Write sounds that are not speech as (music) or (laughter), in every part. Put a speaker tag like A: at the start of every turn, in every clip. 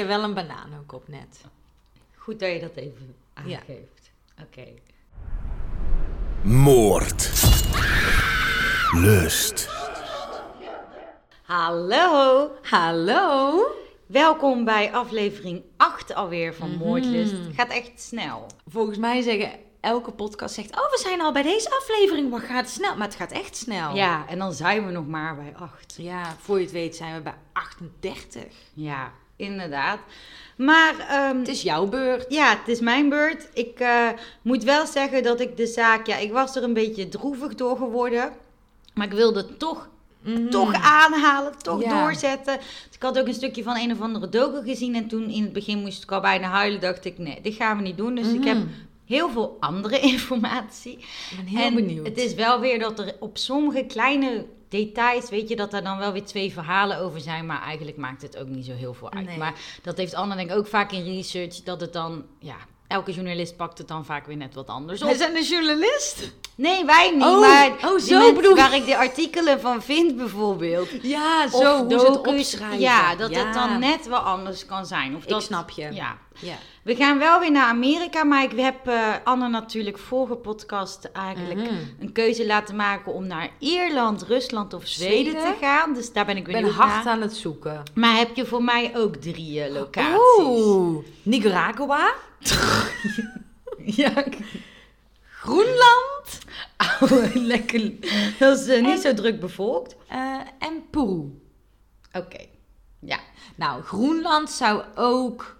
A: heb wel een banaan ook op net.
B: Goed dat je dat even aangeeft. Oké.
C: Moord. Lust.
B: Hallo.
A: Hallo.
B: Welkom bij aflevering 8 alweer van Moordlust. Gaat echt snel.
A: Volgens mij zeggen elke podcast zegt, oh we zijn al bij deze aflevering, wat gaat het snel? Maar het gaat echt snel.
B: Ja, en dan zijn we nog maar bij 8.
A: Ja, voor je het weet zijn we bij 38.
B: Ja, inderdaad. Maar ehm,
A: Het is jouw beurt.
B: ja, het is mijn beurt. Ik eh, moet wel zeggen dat ik de zaak... Ja, ik was er een beetje droevig door geworden. Maar ik wilde toch, toch aanhalen, toch
A: Ja.
B: doorzetten. Dus ik had ook een stukje van een of andere doken gezien. En toen in het begin moest ik al bijna huilen. Dacht ik, nee, dit gaan we niet doen. Dus ik heb heel veel andere (laughs) informatie.
A: Ik ben heel
B: en
A: benieuwd.
B: Het is wel weer dat er op sommige kleine details, weet je, dat er dan wel weer twee verhalen over zijn. Maar eigenlijk maakt het ook niet zo heel veel uit.
A: Nee.
B: Maar dat heeft Anne denk ik ook vaak in research. Dat het dan, ja, elke journalist pakt het dan vaak weer net wat anders op.
A: We zijn een journalist.
B: Nee, wij niet.
A: Oh,
B: maar
A: oh, zo
B: mensen
A: bedoel.
B: Waar ik de artikelen van vind bijvoorbeeld.
A: Ja,
B: Of
A: zo, hoe ze het opschrijven.
B: Ja, dat
A: Ja.
B: het dan net wel anders kan zijn. Of
A: Ik
B: dat,
A: snap je.
B: Ja.
A: Ja.
B: We gaan wel weer naar Amerika, maar ik heb eh, Anne natuurlijk vorige podcast eigenlijk
A: Mhm.
B: een keuze laten maken om naar Ierland, Rusland of Zweden,
A: Zweden?
B: te gaan. Dus daar ben ik
A: ben
B: benieuwd
A: hard aan het zoeken.
B: Maar heb je voor mij ook drie eh, locaties?
A: Oeh, Nicaragua, (laughs)
B: Ja,
A: Groenland
B: oh, (laughs) lekker. Dat is eh, niet
A: En-
B: zo druk bevolkt.
A: en Peru.
B: Oké. Ja.
A: Nou, Groenland zou ook...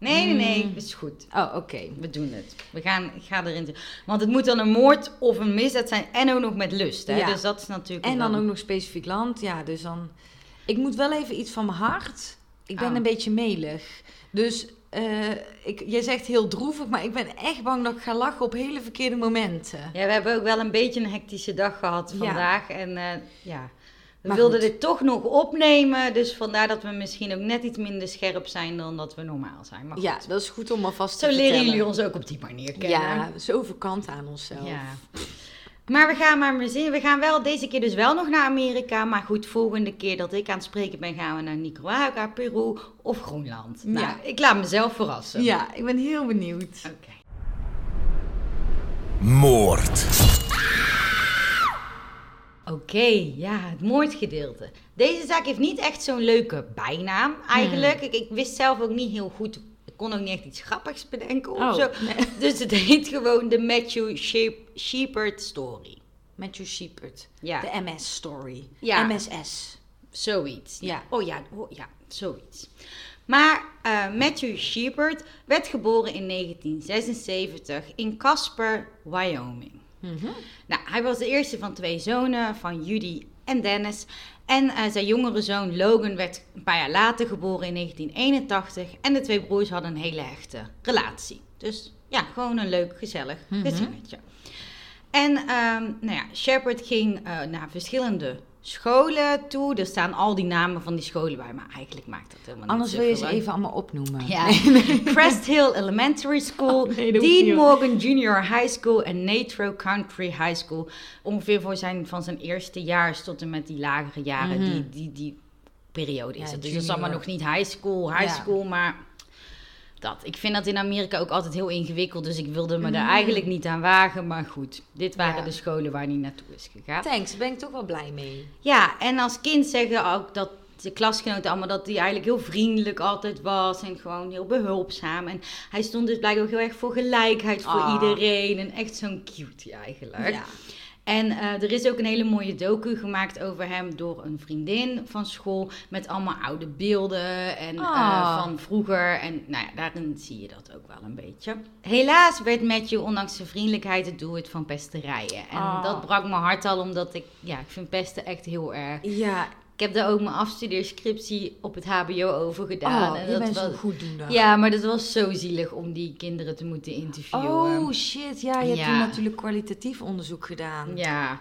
B: Nee, nee, nee. Is goed.
A: Oh, oké.
B: We doen het. We gaan, ik ga erin. Want het moet dan een moord of een misdaad zijn. En ook nog met lust. Hè?
A: Ja.
B: Dus dat is natuurlijk.
A: En dan ook nog specifiek land. Ja, dus dan... Ik moet wel even iets van mijn hart. Ik ben
B: Oh.
A: een beetje melig. Dus eh, ik, jij zegt heel droevig, maar ik ben echt bang dat ik ga lachen op hele verkeerde momenten.
B: Ja, we hebben ook wel een beetje een hectische dag gehad
A: Ja.
B: vandaag. En eh, ja, we
A: Maar
B: wilden
A: goed.
B: dit toch nog opnemen. Dus vandaar dat we misschien ook net iets minder scherp zijn dan dat we normaal zijn. Maar goed,
A: Ja, dat is goed om alvast te
B: zo leren jullie ons ook op die manier kennen.
A: Ja, zoveel kant aan onszelf.
B: Ja. Maar we gaan maar zien. We gaan wel deze keer dus wel nog naar Amerika. Maar goed, volgende keer dat ik aan het spreken ben, gaan we naar Nicaragua, Peru of Groenland. Nou,
A: Ja.
B: ik laat mezelf verrassen.
A: Ja, ik ben heel benieuwd.
B: Oké.
C: Moord.
B: Oké, ja, het moordgedeelte. Deze zaak heeft niet echt zo'n leuke bijnaam eigenlijk. Ik, ik wist zelf ook niet heel goed, ik kon ook niet echt iets grappigs bedenken of
A: Oh,
B: zo.
A: nee. (laughs)
B: Dus het heet gewoon de Matthew Shepard Story.
A: Matthew Shepard.
B: Ja.
A: De MS-story.
B: Ja.
A: MSS.
B: Zoiets.
A: Ja.
B: Oh ja, oh ja, zoiets. Maar eh, Matthew Shepard werd geboren in 1976 in Casper, Wyoming. Nou, hij was de eerste van twee zonen van Judy en Dennis. En eh, zijn jongere zoon Logan werd een paar jaar later geboren in 1981. En de twee broers hadden een hele hechte relatie. Dus ja, gewoon een leuk, gezellig gezinnetje. En ehm, nou ja, Shepard ging eh, naar verschillende scholen toe. Er staan al die namen van die scholen bij, maar eigenlijk maakt dat helemaal
A: Anders
B: niet
A: wil je ze even allemaal opnoemen.
B: Ja, Crest Hill Elementary School,
A: Oh, (laughs) nee,
B: Dean. Morgan Junior High School en Natro Country High School. Ongeveer voor zijn, van zijn eerste jaar tot en met die lagere jaren, die, die, die periode is
A: Mhm. Ja,
B: het. Dus dat is allemaal nog niet high school, high
A: Ja.
B: school, maar dat. Ik vind dat in Amerika ook altijd heel ingewikkeld, dus ik wilde me daar eigenlijk niet aan wagen. Maar goed, dit waren
A: Ja.
B: de scholen waar hij naartoe is gegaan.
A: Thanks, daar ben ik toch wel blij mee.
B: Ja, en als kind zeggen ook dat de klasgenoten allemaal dat hij eigenlijk heel vriendelijk altijd was en gewoon heel behulpzaam. En hij stond dus blijkbaar ook heel erg voor gelijkheid voor
A: Ah.
B: iedereen en echt zo'n cutie eigenlijk.
A: Ja.
B: En eh, er is ook een hele mooie docu gemaakt over hem door een vriendin van school. Met allemaal oude beelden en, eh,
A: Ah.
B: van vroeger. En nou ja, daarin zie je dat ook wel een beetje. Helaas werd Matthew, ondanks zijn vriendelijkheid, het doelwit van pesterijen. En
A: Ah.
B: dat brak mijn hart al, omdat ik, ja, ik vind pesten echt heel erg.
A: Ja,
B: Ik heb daar ook mijn afstudeerscriptie op het HBO over gedaan.
A: oh,
B: en dat was,
A: zo'n goeddoener.
B: ja, maar dat was zo zielig om die kinderen te moeten interviewen.
A: Oh shit, ja, je hebt toen natuurlijk kwalitatief onderzoek gedaan.
B: Ja.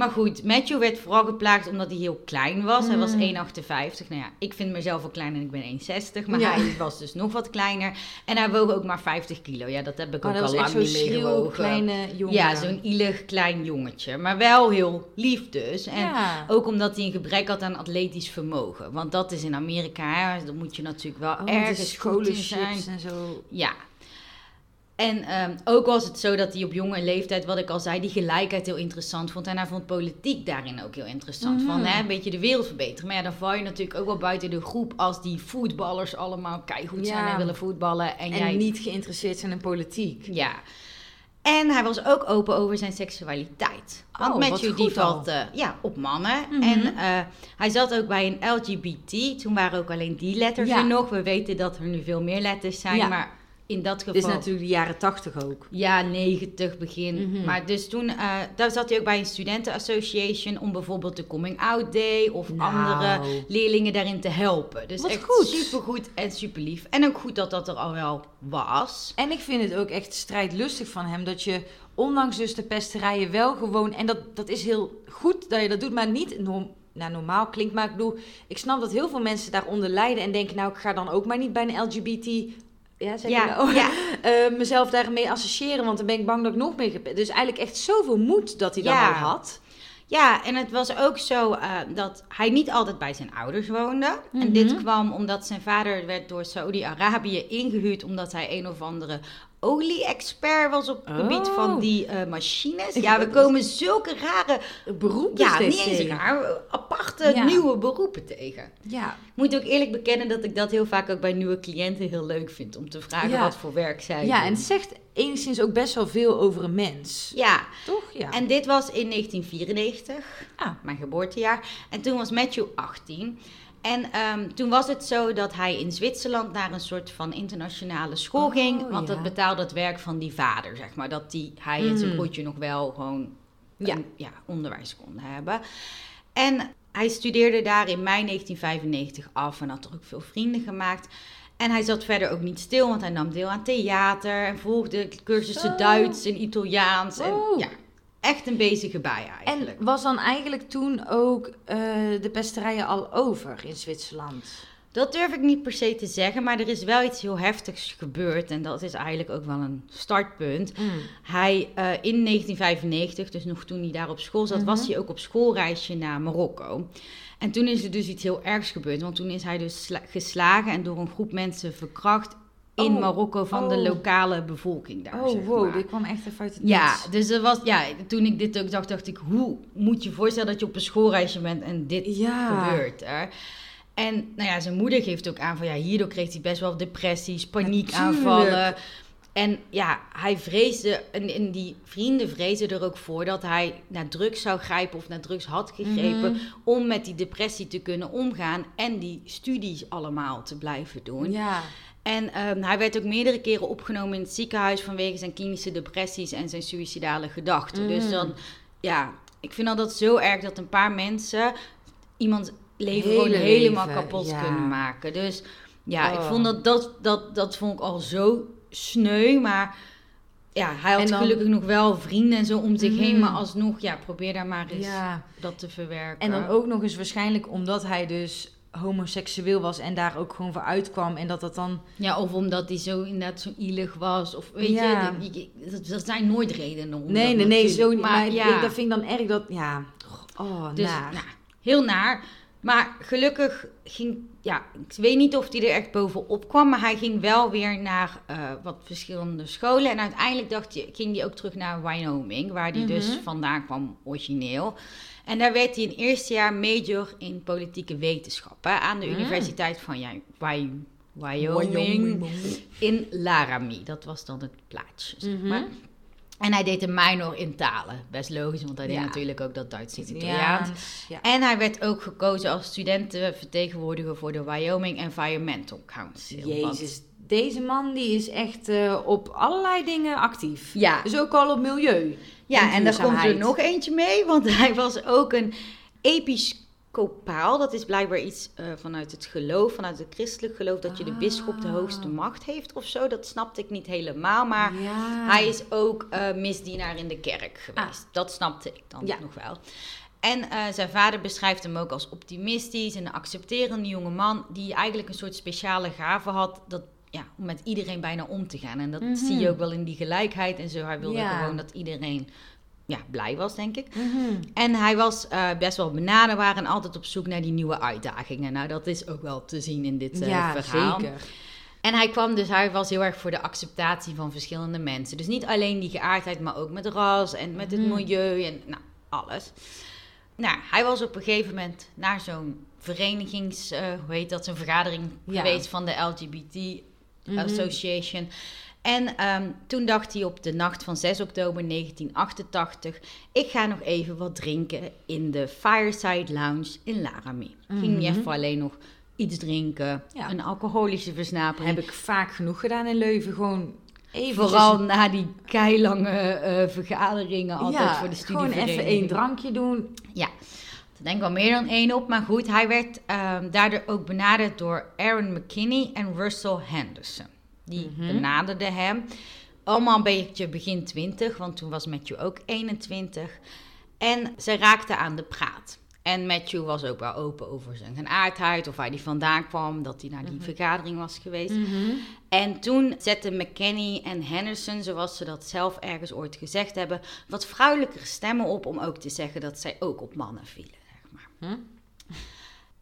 B: Maar goed, Matthew werd vooral geplaagd omdat hij heel klein was. Hij was
A: Mm.
B: 1,58. Nou ja, ik vind mezelf al klein en ik ben 1,60. Maar
A: Ja.
B: hij was dus nog wat kleiner. En hij woog ook maar 50 kilo. Ja, dat heb ik ook
A: dat
B: al lang niet meer gewogen.
A: kleine jongen.
B: Ja, zo'n ielig klein jongetje. Maar wel heel lief dus. En
A: Ja.
B: ook omdat hij een gebrek had aan atletisch vermogen. Want dat is in Amerika, hè, dan moet je natuurlijk wel
A: Oh,
B: ergens in zijn.
A: en zo.
B: Ja. En ehm, ook was het zo dat hij op jonge leeftijd, wat ik al zei, die gelijkheid heel interessant vond. En hij vond politiek daarin ook heel interessant. Van
A: Mhm.
B: hè, een beetje de wereld verbeteren. Maar ja, dan val je natuurlijk ook wel buiten de groep als die voetballers allemaal keihard zijn
A: Ja.
B: en willen voetballen. En,
A: En
B: jij
A: niet geïnteresseerd zijn in politiek.
B: ja. En hij was ook open over zijn seksualiteit. Want
A: Oh, wat
B: Matthew die
A: al.
B: valt eh, ja, op mannen.
A: Mhm.
B: En eh, hij zat ook bij een LGBT. Toen waren ook alleen die letters
A: Ja.
B: er nog. We weten dat er nu veel meer letters zijn.
A: Ja.
B: Maar in dat
A: Het is
B: geval...
A: natuurlijk de jaren tachtig ook.
B: Ja, 90 begin.
A: Mhm.
B: Maar dus toen, eh, daar zat hij ook bij een studentenassociation om bijvoorbeeld de Coming Out Day of
A: Nou.
B: andere leerlingen daarin te helpen. Dus
A: Wat
B: echt
A: goed.
B: supergoed en super lief. En ook goed dat dat er al wel was.
A: En ik vind het ook echt strijdlustig van hem dat je, ondanks dus de pesterijen, wel gewoon. En dat, dat is heel goed dat je dat doet, maar niet norm, nou, normaal klinkt. Maar ik bedoel, ik snap dat heel veel mensen daaronder lijden en denken, nou, ik ga dan ook maar niet bij een LGBT. Ja, zeg
B: Ja,
A: nou?
B: ja. (laughs)
A: Eh, mezelf daarmee associëren, want dan ben ik bang dat ik nog meer. Dus eigenlijk echt zoveel moed dat hij dan
B: Ja.
A: al had.
B: Ja, en het was ook zo eh, dat hij niet altijd bij zijn ouders woonde. En
A: Mhm.
B: dit kwam omdat zijn vader werd door Saudi-Arabië ingehuurd... omdat hij een of andere olie-expert was op het gebied
A: Oh.
B: van die eh, machines. Ja, we komen zulke rare,
A: Beroepen
B: ja, niet eens raar, aparte
A: Ja.
B: nieuwe beroepen tegen.
A: Ja,
B: Ik moet ook eerlijk bekennen dat ik dat heel vaak ook bij nieuwe cliënten heel leuk vind... om te vragen
A: Ja.
B: wat voor werk zij
A: ja
B: doen.
A: en het zegt enigszins ook best wel veel over een mens.
B: Ja,
A: Toch? Ja.
B: en dit was in 1994.
A: Ah.
B: mijn geboortejaar. En toen was Matthew 18. En ehm, toen was het zo dat hij in Zwitserland naar een soort van internationale school
A: Oh,
B: ging. Want
A: ja.
B: dat betaalde het werk van die vader, zeg maar. Dat die, hij en zijn
A: Mhm.
B: broertje nog wel gewoon
A: Ja.
B: een, ja, onderwijs konden hebben. En hij studeerde daar in mei 1995 af en had er ook veel vrienden gemaakt. En hij zat verder ook niet stil, want hij nam deel aan theater en volgde cursussen. Duits en Italiaans. En
A: Wow.
B: ja, echt een bezige bij
A: En
B: eigenlijk.
A: was dan eigenlijk toen ook eh, de pesterijen al over in Zwitserland?
B: Dat durf ik niet per se te zeggen, maar er is wel iets heel heftigs gebeurd. En dat is eigenlijk ook wel een startpunt. Hij eh, in 1995, dus nog toen hij daar op school zat,
A: Mhm.
B: was hij ook op schoolreisje naar Marokko. En toen is er dus iets heel ergs gebeurd. Want toen is hij dus sla- geslagen en door een groep mensen verkracht in
A: Oh,
B: Marokko van de
A: oh.
B: lokale bevolking daar.
A: Oh,
B: zeg
A: wow,
B: maar.
A: dit kwam echt even uit het
B: Ja,
A: niets.
B: dus er was, ja, toen ik dit ook dacht, dacht ik, hoe moet je voorstellen dat je op een schoolreisje bent en dit
A: Ja.
B: gebeurt er? En nou ja, zijn moeder geeft ook aan van ja, hierdoor kreeg hij best wel depressies, paniekaanvallen. En ja, hij vreesde, en, en die vrienden vreesden er ook voor dat hij naar drugs zou grijpen of naar drugs had gegrepen.
A: Mhm.
B: Om met die depressie te kunnen omgaan en die studies allemaal te blijven doen.
A: Ja.
B: En ehm, hij werd ook meerdere keren opgenomen in het ziekenhuis vanwege zijn klinische depressies en zijn suïcidale gedachten. Dus
A: Mm.
B: dan, ja, ik vind al dat zo erg dat een paar mensen iemands leven
A: Hele
B: gewoon helemaal
A: leven,
B: kapot
A: ja.
B: kunnen maken. Dus ja, ik
A: Oh.
B: vond dat, dat, dat, dat vond ik al zo sneu, maar ja, hij had
A: dan-
B: gelukkig nog wel vrienden en zo om zich heen,
A: Mm.
B: maar alsnog, ja, probeer daar maar eens
A: ja.
B: dat te verwerken.
A: En dan ook nog eens waarschijnlijk omdat hij dus homoseksueel was en daar ook gewoon voor uitkwam. En dat dat dan...
B: Ja, of omdat hij zo inderdaad zo ielig was. Of weet
A: Ja.
B: je, dat, dat zijn nooit redenen om
A: Nee, nee, nee, zo niet. Maar,
B: Maar ja,
A: ik, dat vind ik dan erg dat... Ja, oh,
B: dus,
A: naar.
B: nou, heel naar. Maar gelukkig ging, ja, ik weet niet of hij er echt bovenop kwam, maar hij ging wel weer naar eh, wat verschillende scholen. En uiteindelijk dacht je, ging hij ook terug naar Wyoming, waar hij dus
A: Mhm.
B: vandaan kwam origineel. En daar werd hij een eerste jaar major in politieke wetenschappen aan de
A: Mm.
B: Universiteit van ja, Wyoming. in Laramie. Dat was dan het plaatsje, zeg
A: Mhm.
B: maar. En hij deed een minor in talen. Best logisch, want hij deed natuurlijk ook dat Duits en Italiaans.
A: Ja.
B: En hij werd ook gekozen als studentenvertegenwoordiger voor de Wyoming Environmental Council.
A: Jezus, deze man die is echt eh, op allerlei dingen actief.
B: Ja,
A: Dus ook al op milieu.
B: Ja en daar komt er nog eentje mee, want (laughs) hij was ook een episcopaal. Dat is blijkbaar iets eh, vanuit het geloof, vanuit het christelijk geloof, dat je de bisschop de hoogste
A: Ah.
B: macht heeft of zo. Dat snapte ik niet helemaal, maar
A: Ja.
B: hij is ook eh, misdienaar in de kerk geweest. Dat snapte ik dan
A: Ah. Ja.
B: nog wel. En eh, zijn vader beschrijft hem ook als optimistisch en een accepterende jonge man die eigenlijk een soort speciale gave had dat, ja, om met iedereen bijna om te gaan. En dat
A: Mhm.
B: zie je ook wel in die gelijkheid en zo. Hij wilde
A: Ja.
B: gewoon dat iedereen ja, blij was, denk ik.
A: Mhm.
B: En hij was eh, best wel benaderbaar en altijd op zoek naar die nieuwe uitdagingen. Nou, dat is ook wel te zien in dit eh,
A: ja,
B: verhaal.
A: zeker.
B: En hij kwam dus, hij was heel erg voor de acceptatie van verschillende mensen. Dus niet alleen die geaardheid, maar ook met ras en met het
A: Mhm.
B: milieu en nou, alles. Nou, hij was op een gegeven moment naar zo'n verenigings, eh, hoe heet dat, zo'n vergadering
A: Ja.
B: geweest van de LGBT
A: Mhm.
B: Association. En ehm, toen dacht hij op de nacht van 6 oktober 1988... ik ga nog even wat drinken in de Fireside Lounge in Laramie. Ging
A: Mhm.
B: niet even alleen nog iets drinken,
A: Ja.
B: een alcoholische versnapering.
A: Heb ik vaak genoeg gedaan in Leuven. Gewoon even.
B: Vooral na die keilange eh vergaderingen altijd voor de
A: Gewoon
B: studievereniging.
A: even één drankje doen.
B: Ja, er denk wel meer dan één op. Maar goed, hij werd ehm, daardoor ook benaderd door Aaron McKinney en Russell Henderson. Die
A: Mhm.
B: benaderden hem. Allemaal een beetje begin twintig, want toen was Matthew ook 21. En ze raakten aan de praat. En Matthew was ook wel open over zijn geaardheid, of waar hij vandaan kwam, dat hij naar die vergadering was geweest.
A: Mhm.
B: En toen zetten McKenny en Henderson, zoals ze dat zelf ergens ooit gezegd hebben, wat vrouwelijkere stemmen op om ook te zeggen dat zij ook op mannen vielen.
A: Hm?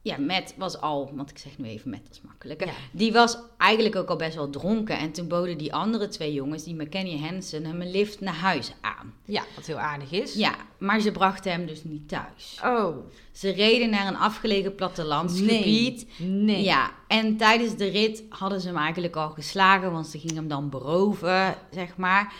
B: Ja, Matt was al, want ik zeg nu even Matt als makkelijker,
A: Ja.
B: die was eigenlijk ook al best wel dronken. En toen boden die andere twee jongens, die McKenny en Henderson, hem een lift naar huis aan.
A: Ja, wat heel aardig is.
B: Ja, maar ze brachten hem dus niet thuis.
A: Oh,
B: Ze reden naar een afgelegen plattelandsgebied.
A: nee. Nee.
B: Ja, en tijdens de rit hadden ze hem eigenlijk al geslagen, want ze gingen hem dan beroven, zeg maar.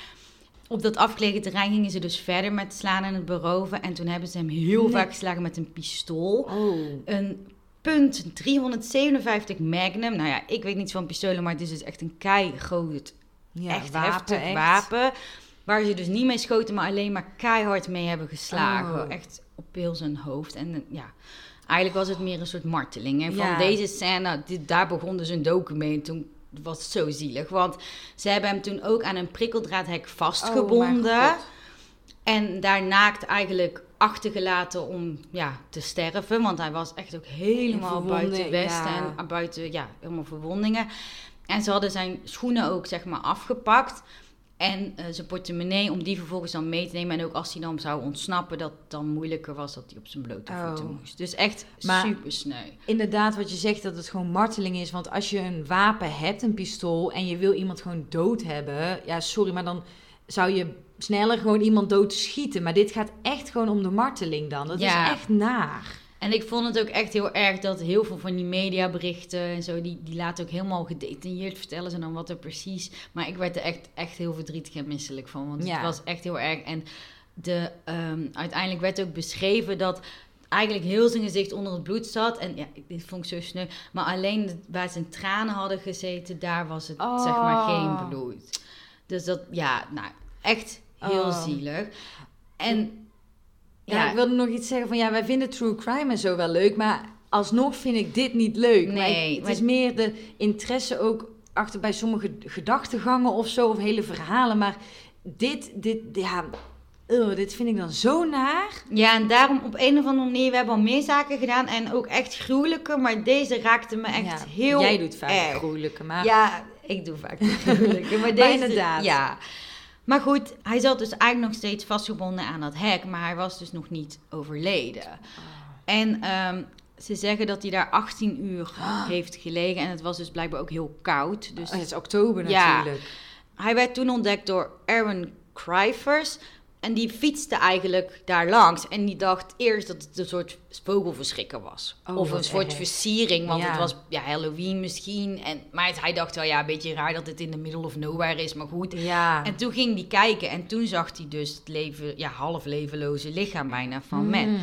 B: Op dat afgelegen terrein gingen ze dus verder met slaan en het beroven. En toen hebben ze hem heel
A: Nee.
B: vaak geslagen met een pistool.
A: Oh.
B: Een punt 357 Magnum. Nou ja, ik weet niet van pistolen, maar het is dus echt een keigroot,
A: Ja,
B: echt
A: wapen,
B: heftig
A: echt.
B: wapen. Waar ze dus niet mee schoten, maar alleen maar keihard mee hebben geslagen.
A: Oh.
B: Echt op heel zijn hoofd. En eh, ja, eigenlijk was het meer een soort marteling. En van
A: Ja.
B: deze scène, dit, daar begon dus een document. En toen was zo zielig. Want ze hebben hem toen ook aan een prikkeldraadhek
A: Oh,
B: vastgebonden. En daar naakt eigenlijk achtergelaten om ja, te sterven. Want hij was echt ook helemaal buiten westen
A: ja.
B: en buiten, ja, helemaal verwondingen. En ze hadden zijn schoenen ook, zeg maar, afgepakt. En eh, zijn portemonnee om die vervolgens dan mee te nemen. En ook als hij dan zou ontsnappen, dat het dan moeilijker was dat hij op zijn blote voeten
A: Oh.
B: moest. Dus echt
A: Maar-
B: super sneu.
A: Inderdaad, wat je zegt, dat het gewoon marteling is. Want als je een wapen hebt, een pistool, en je wil iemand gewoon dood hebben. Ja, sorry, maar dan zou je sneller gewoon iemand dood schieten. Maar dit gaat echt gewoon om de marteling dan. Dat
B: Ja.
A: is echt naar.
B: En ik vond het ook echt heel erg dat heel veel van die mediaberichten en zo, die, die laten ook helemaal gedetailleerd vertellen ze dan wat er precies. Maar ik werd er echt, echt heel verdrietig en misselijk van, want
A: Ja.
B: het was echt heel erg. En de, ehm, uiteindelijk werd ook beschreven dat eigenlijk heel zijn gezicht onder het bloed zat. En ja, dit vond ik zo sneu. Maar alleen de- waar zijn tranen hadden gezeten, daar was het zeg maar
A: Oh.
B: geen bloed. Dus dat, ja, nou, echt heel
A: Oh.
B: zielig. En
A: Ja, ik wilde nog iets zeggen van ja, wij vinden true crime en zo wel leuk, maar alsnog vind ik dit niet leuk. Maar
B: Nee,
A: ik- het
B: maar-
A: is meer de interesse ook achter bij sommige gedachtegangen of zo, of hele verhalen. Maar dit, dit, ja, dit vind ik dan zo naar.
B: Ja, en daarom op een of andere manier, we hebben al meer zaken gedaan en ook echt gruwelijke, maar deze raakte me echt
A: Ja,
B: heel
A: Jij doet vaak
B: erg.
A: gruwelijke, maar
B: Ja, ik doe vaak (laughs) gruwelijke, maar deze...
A: inderdaad.
B: Ja. Maar goed, hij zat dus eigenlijk nog steeds vastgebonden aan dat hek, maar hij was dus nog niet overleden.
A: Oh.
B: En ehm, ze zeggen dat hij daar 18 uur (gasps) heeft gelegen en het was dus blijkbaar ook heel koud. Dus
A: Oh, het is oktober
B: Ja.
A: natuurlijk.
B: hij werd toen ontdekt door Aaron Crivers. En die fietste eigenlijk daar langs. En die dacht eerst dat het een soort vogelverschrikker was.
A: Oh,
B: of een soort
A: erg.
B: versiering. Want
A: Ja.
B: het was ja, Halloween misschien. En, maar het- hij dacht wel, ja, een beetje raar dat het in de middle of nowhere is. Maar goed.
A: Ja.
B: En toen ging hij kijken. En toen zag hij dus het leven, ja, half levenloze lichaam bijna van.
A: Mm.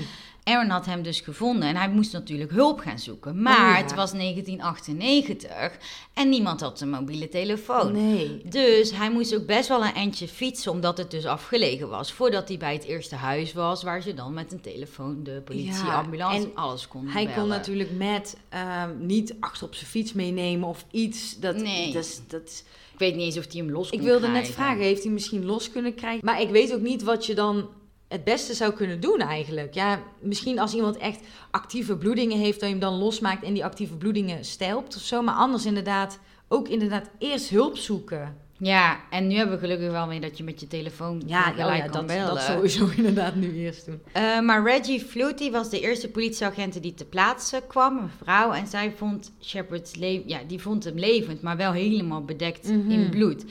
B: Aaron had hem dus gevonden en hij moest natuurlijk hulp gaan zoeken. Maar
A: Oh ja.
B: het was 1998 en niemand had een mobiele telefoon.
A: Nee.
B: Dus hij moest ook best wel een eindje fietsen, omdat het dus afgelegen was. Voordat hij bij het eerste huis was, waar ze dan met een telefoon de politie,
A: Ja,
B: ambulance,
A: en
B: alles konden
A: Hij
B: bellen.
A: kon natuurlijk met ehm, niet achter op zijn fiets meenemen of iets. Dat,
B: Nee.
A: dat,
B: Ik weet niet eens of hij hem los kon
A: ik wilde net vragen, heeft hij misschien los kunnen krijgen? Maar ik weet ook niet wat je dan het beste zou kunnen doen eigenlijk. Ja, misschien als iemand echt actieve bloedingen heeft, dat je hem dan losmaakt en die actieve bloedingen stelpt of zo. Maar anders inderdaad, ook inderdaad eerst hulp zoeken.
B: Ja, en nu hebben we gelukkig wel weer dat je met je telefoon
A: Ja,
B: gelijk
A: ja,
B: kan
A: dat,
B: bellen.
A: dat sowieso (laughs) inderdaad nu eerst doen.
B: Eh, maar Reggie Flutie was de eerste politieagent die te plaatse kwam, een vrouw. En zij vond Shepard's leven, ja, die vond hem levend, maar wel helemaal bedekt
A: Mhm.
B: in bloed.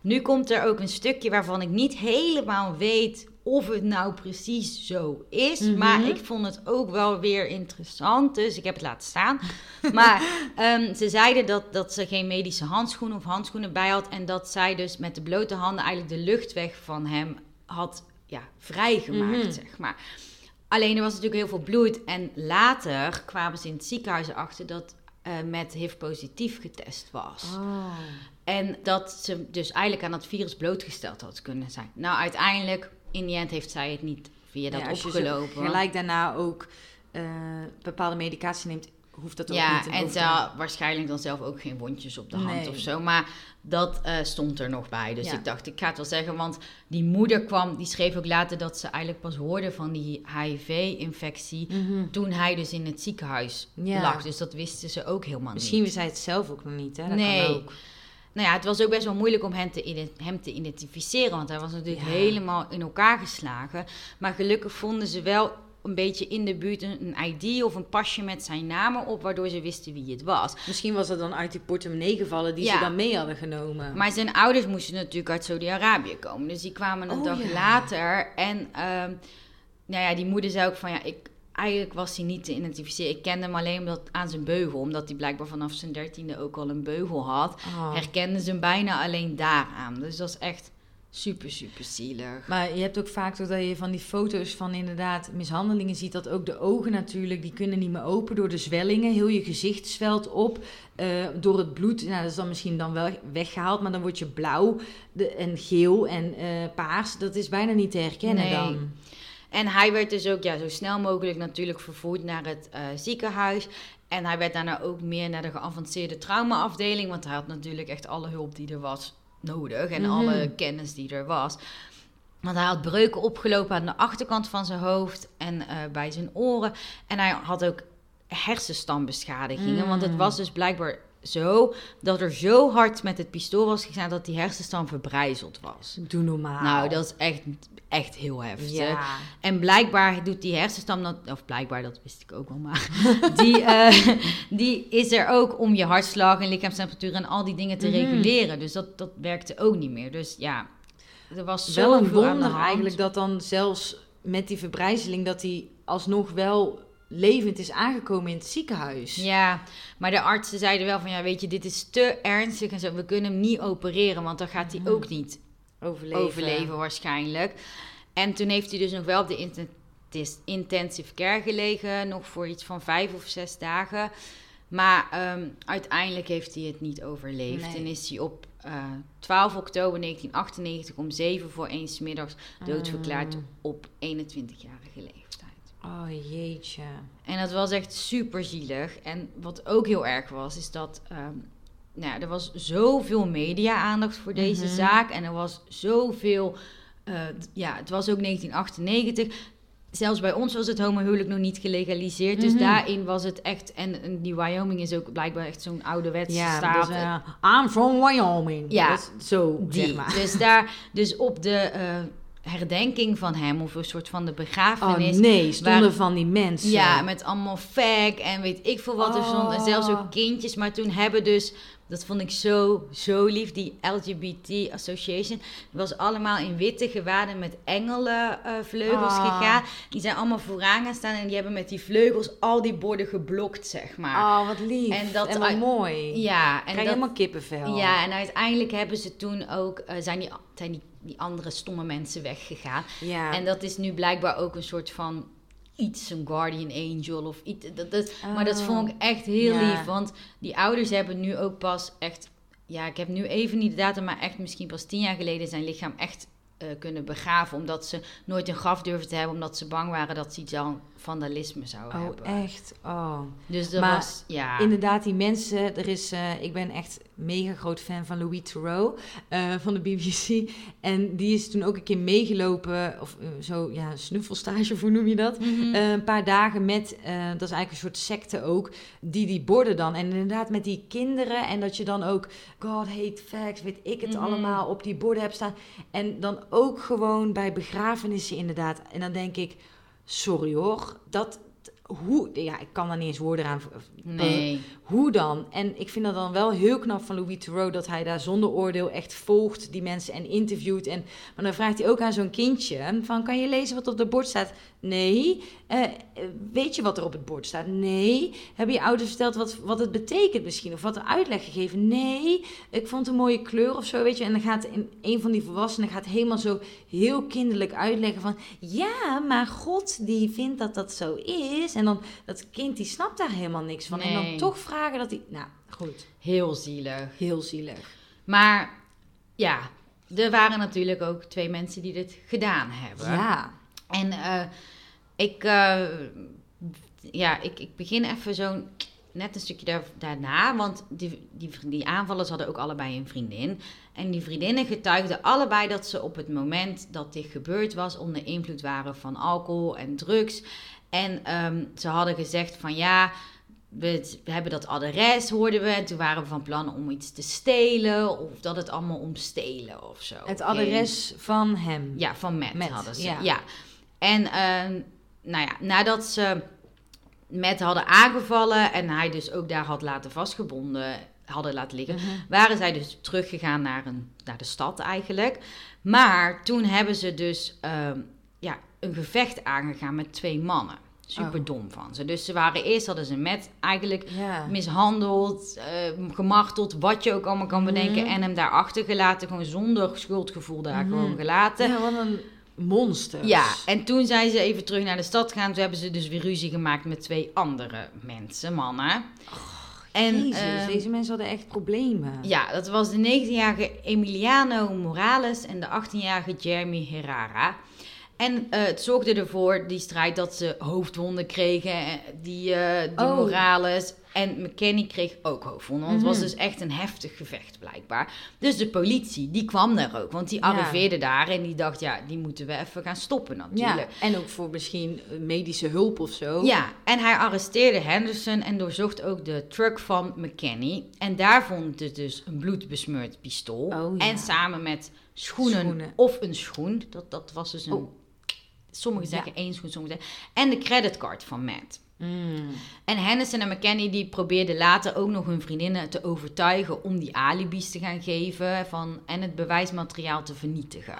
B: Nu komt er ook een stukje waarvan ik niet helemaal weet of het nou precies zo is.
A: Mhm.
B: Maar ik vond het ook wel weer interessant, dus ik heb het laten staan. (laughs) Maar ehm, ze zeiden dat, dat ze geen medische handschoenen of handschoenen bij had. En dat zij dus met de blote handen eigenlijk de luchtweg van hem had ja, vrijgemaakt,
A: Mhm.
B: zeg maar. Alleen er was natuurlijk heel veel bloed. En later kwamen ze in het ziekenhuis achter dat eh, met HIV positief getest was.
A: Oh.
B: En dat ze dus eigenlijk aan dat virus blootgesteld had kunnen zijn. Nou, uiteindelijk, in die end heeft zij het niet via dat
A: Ja, als je
B: opgelopen.
A: Gelijk daarna ook eh, bepaalde medicatie neemt, hoeft dat ook
B: ja,
A: niet. te
B: en ze had waarschijnlijk dan zelf ook geen wondjes op de hand
A: Nee.
B: of zo. Maar dat eh, stond er nog bij. Dus
A: Ja.
B: ik dacht, ik ga het wel zeggen. Want die moeder kwam, die schreef ook later dat ze eigenlijk pas hoorde van die HIV-infectie.
A: Mhm.
B: Toen hij dus in het ziekenhuis
A: Ja.
B: lag. Dus dat wisten ze ook helemaal
A: Misschien
B: niet.
A: wist hij het zelf ook nog niet, hè? Dat
B: Nee.
A: kan ook.
B: Nou ja, het was ook best wel moeilijk om hem te, hem te identificeren. Want hij was natuurlijk
A: Ja.
B: helemaal in elkaar geslagen. Maar gelukkig vonden ze wel een beetje in de buurt een, ID of een pasje met zijn naam op. Waardoor ze wisten wie het was.
A: Misschien was het dan uit die portemonnee gevallen die
B: Ja.
A: ze dan mee hadden genomen.
B: Maar zijn ouders moesten natuurlijk uit Saudi-Arabië komen. Dus die kwamen een
A: Oh,
B: dag
A: ja.
B: later. En ehm, nou ja, die moeder zei ook van ja, ik, eigenlijk was hij niet te identificeren. Ik kende hem alleen omdat, aan zijn beugel. Omdat hij blijkbaar vanaf zijn dertiende ook al een beugel had.
A: Oh.
B: Herkenden ze hem bijna alleen daaraan. Dus dat is echt super, super zielig.
A: Maar je hebt ook vaak dat je van die foto's van inderdaad mishandelingen ziet, dat ook de ogen natuurlijk, die kunnen niet meer open door de zwellingen. Heel je gezicht zwelt op. eh, door het bloed, nou, dat is dan misschien dan wel weggehaald, maar dan word je blauw de, en geel en eh, paars. Dat is bijna niet te herkennen
B: Nee.
A: dan.
B: En hij werd dus ook ja, zo snel mogelijk natuurlijk vervoerd naar het eh, ziekenhuis. En hij werd daarna ook meer naar de geavanceerde traumaafdeling. Want hij had natuurlijk echt alle hulp die er was nodig. En
A: Mhm.
B: alle kennis die er was. Want hij had breuken opgelopen aan de achterkant van zijn hoofd en eh, bij zijn oren. En hij had ook hersenstammbeschadigingen. Want het
A: Mm.
B: was dus blijkbaar zo dat er zo hard met het pistool was gegaan dat die hersenstam verbrijzeld was.
A: Doe normaal.
B: Nou, dat is echt, echt heel heftig.
A: Ja.
B: En blijkbaar doet die hersenstam, dat, of blijkbaar, dat wist ik ook wel, maar (laughs) die, eh, die is er ook om je hartslag en lichaamstemperatuur en al die dingen te
A: Mhm.
B: reguleren. Dus dat, dat werkte ook niet meer. Dus ja, er was
A: wel een wonder eigenlijk dat dan zelfs met die verbrijzeling dat hij alsnog wel levend is aangekomen in het ziekenhuis.
B: Ja, maar de artsen zeiden wel van, ja, weet je, dit is te ernstig en zo. We kunnen hem niet opereren, want dan gaat hij
A: Mhm.
B: ook niet
A: Overleven.
B: overleven waarschijnlijk. En toen heeft hij dus nog wel op de inten- intensive care gelegen, nog voor iets van vijf of zes dagen. Maar ehm, uiteindelijk heeft hij het niet overleefd.
A: Nee.
B: En is hij op eh, 12 oktober 1998 om 7 voor 1 's middags doodverklaard
A: Mm.
B: op 21-jarige leeftijd.
A: Oh jeetje.
B: En dat was echt super zielig. En wat ook heel erg was, is dat ehm, nou, ja, er was zoveel media-aandacht voor deze
A: Mhm.
B: zaak. En er was zoveel. eh, ja, het was ook 1998. Zelfs bij ons was het homohuwelijk nog niet gelegaliseerd. Dus
A: Mhm.
B: daarin was het echt. En, en die Wyoming is ook blijkbaar echt zo'n ouderwetse
A: Ja,
B: staat.
A: dus, eh, I'm from Wyoming.
B: Ja.
A: Zo,
B: Die.
A: zeg maar.
B: Dus daar, dus op de eh, herdenking van hem, of een soort van de
A: Oh
B: begrafenis.
A: nee, stonden
B: waar-
A: van die mensen.
B: Ja, met allemaal fag en weet ik veel wat er stond. En zelfs ook
A: Oh.
B: kindjes. Maar toen hebben dus, dat vond ik zo, zo lief, die LGBT Association. Was allemaal in witte gewaden met engelenvleugels
A: Ah.
B: gegaan. Die zijn allemaal vooraan gaan staan en die hebben met die vleugels al die borden geblokt, zeg maar.
A: Oh, wat lief.
B: En
A: En,
B: dat
A: wat
B: uit-
A: mooi.
B: Ja, en
A: Krijg je
B: dat,
A: helemaal kippenvel.
B: ja, en uiteindelijk hebben ze toen ook, eh, zijn, die, zijn die, die andere stomme mensen weggegaan.
A: Ja.
B: En dat is nu blijkbaar ook een soort van iets, een guardian angel of iets. Dat, dat, Maar dat vond ik echt heel
A: Ja.
B: lief, want die ouders hebben nu ook pas echt... Ja, ik heb nu even niet de datum, maar echt misschien pas tien jaar geleden zijn lichaam echt eh, kunnen begraven. Omdat ze nooit een graf durfden te hebben, omdat ze bang waren dat ze iets aan vandalisme zouden
A: Oh,
B: hebben.
A: echt? Oh.
B: Dus dat
A: Maar
B: was, ja...
A: Inderdaad, die mensen. Er is, eh, ik ben echt mega groot fan van Louis Theroux eh, van de BBC. En die is toen ook een keer meegelopen, of eh, zo, ja, snuffelstage, (laughs) hoe noem je dat?
B: Mhm.
A: Eh, een paar dagen met, dat is eigenlijk een soort secte ook, die die borden dan. En inderdaad met die kinderen en dat je dan ook God hate facts, weet ik het
B: Mhm.
A: allemaal, op die borden hebt staan. En dan ook gewoon bij begrafenissen inderdaad. En dan denk ik, sorry hoor, dat... Hoe, ja, ik kan daar niet eens woorden aan.
B: nee.
A: Hoe dan? En ik vind dat dan wel heel knap van Louis Theroux dat hij daar zonder oordeel echt volgt die mensen en interviewt. En, maar dan vraagt hij ook aan zo'n kindje van kan je lezen wat op het bord staat? Nee. Eh, weet je wat er op het bord staat? Nee. Hebben je ouders verteld wat, wat het betekent misschien? Of wat er uitleg gegeven? Nee. Ik vond een mooie kleur of zo, weet je. En dan gaat een, een van die volwassenen gaat helemaal zo heel kinderlijk uitleggen van... Ja, maar God die vindt dat dat zo is. En dan dat kind die snapt daar helemaal niks van. En dan toch vragen dat hij... Nou, goed.
B: Heel zielig.
A: Heel zielig.
B: Maar ja, er waren natuurlijk ook twee mensen die dit gedaan hebben.
A: Ja.
B: En eh, ik, eh, ja, ik, ik begin even zo net een stukje daar, daarna. Want die, die, die aanvallers hadden ook allebei een vriendin. En die vriendinnen getuigden allebei dat ze op het moment dat dit gebeurd was... onder invloed waren van alcohol en drugs. En ehm, ze hadden gezegd van ja... We, we hebben dat adres, hoorden we. En toen waren we van plan om iets te stelen. Of dat het allemaal om stelen of zo.
A: Het adres van hem.
B: Ja, van Matt,
A: Matt,
B: hadden ze.
A: ja.
B: Ja. En ehm, nou ja, nadat ze Matt hadden aangevallen en hij dus ook daar had laten vastgebonden, hadden laten liggen,
A: Mhm.
B: waren zij dus teruggegaan naar, een, naar de stad eigenlijk. Maar toen hebben ze dus ehm, ja, een gevecht aangegaan met twee mannen. Super
A: Oh.
B: dom van ze. Dus ze waren eerst hadden ze Matt eigenlijk
A: Ja.
B: mishandeld, eh, gemarteld, wat je ook allemaal kan bedenken.
A: Mhm.
B: En hem daar achtergelaten, gewoon zonder schuldgevoel daar
A: Mhm.
B: gewoon gelaten.
A: Ja, wat een monster.
B: Ja, en toen zijn ze even terug naar de stad gegaan. Toen hebben ze dus weer ruzie gemaakt met twee andere mensen, mannen. en
A: Jezus,
B: ehm,
A: deze mensen hadden echt problemen.
B: ja, dat was de 19-jarige Emiliano Morales en de 18-jarige Jeremy Herrera. En eh, het zorgde ervoor, die strijd, dat ze hoofdwonden kregen. eh, Die, eh, die
A: Oh.
B: Morales en McKenny kreeg ook hoofdwonden. Want het was
A: Mhm.
B: dus echt een heftig gevecht, blijkbaar. Dus de politie, die kwam daar ook. Want die
A: Ja.
B: arriveerde daar en die dacht, ja, die moeten we even gaan stoppen
A: Ja,
B: natuurlijk.
A: en ook voor misschien eh, medische hulp of zo.
B: Ja, en hij arresteerde Henderson en doorzocht ook de truck van McKenny. En daar vond het dus een bloedbesmeurd pistool.
A: Oh, ja.
B: En samen met schoenen,
A: Schoenen.
B: of een schoen. Dat, dat was dus een...
A: Oh.
B: Sommigen
A: Ja.
B: zeggen één schoen, sommigen zeggen... En de creditcard van Matt.
A: Mm.
B: En Henderson en McKenny die probeerden later ook nog hun vriendinnen te overtuigen... om die alibis te gaan geven van, en het bewijsmateriaal te vernietigen.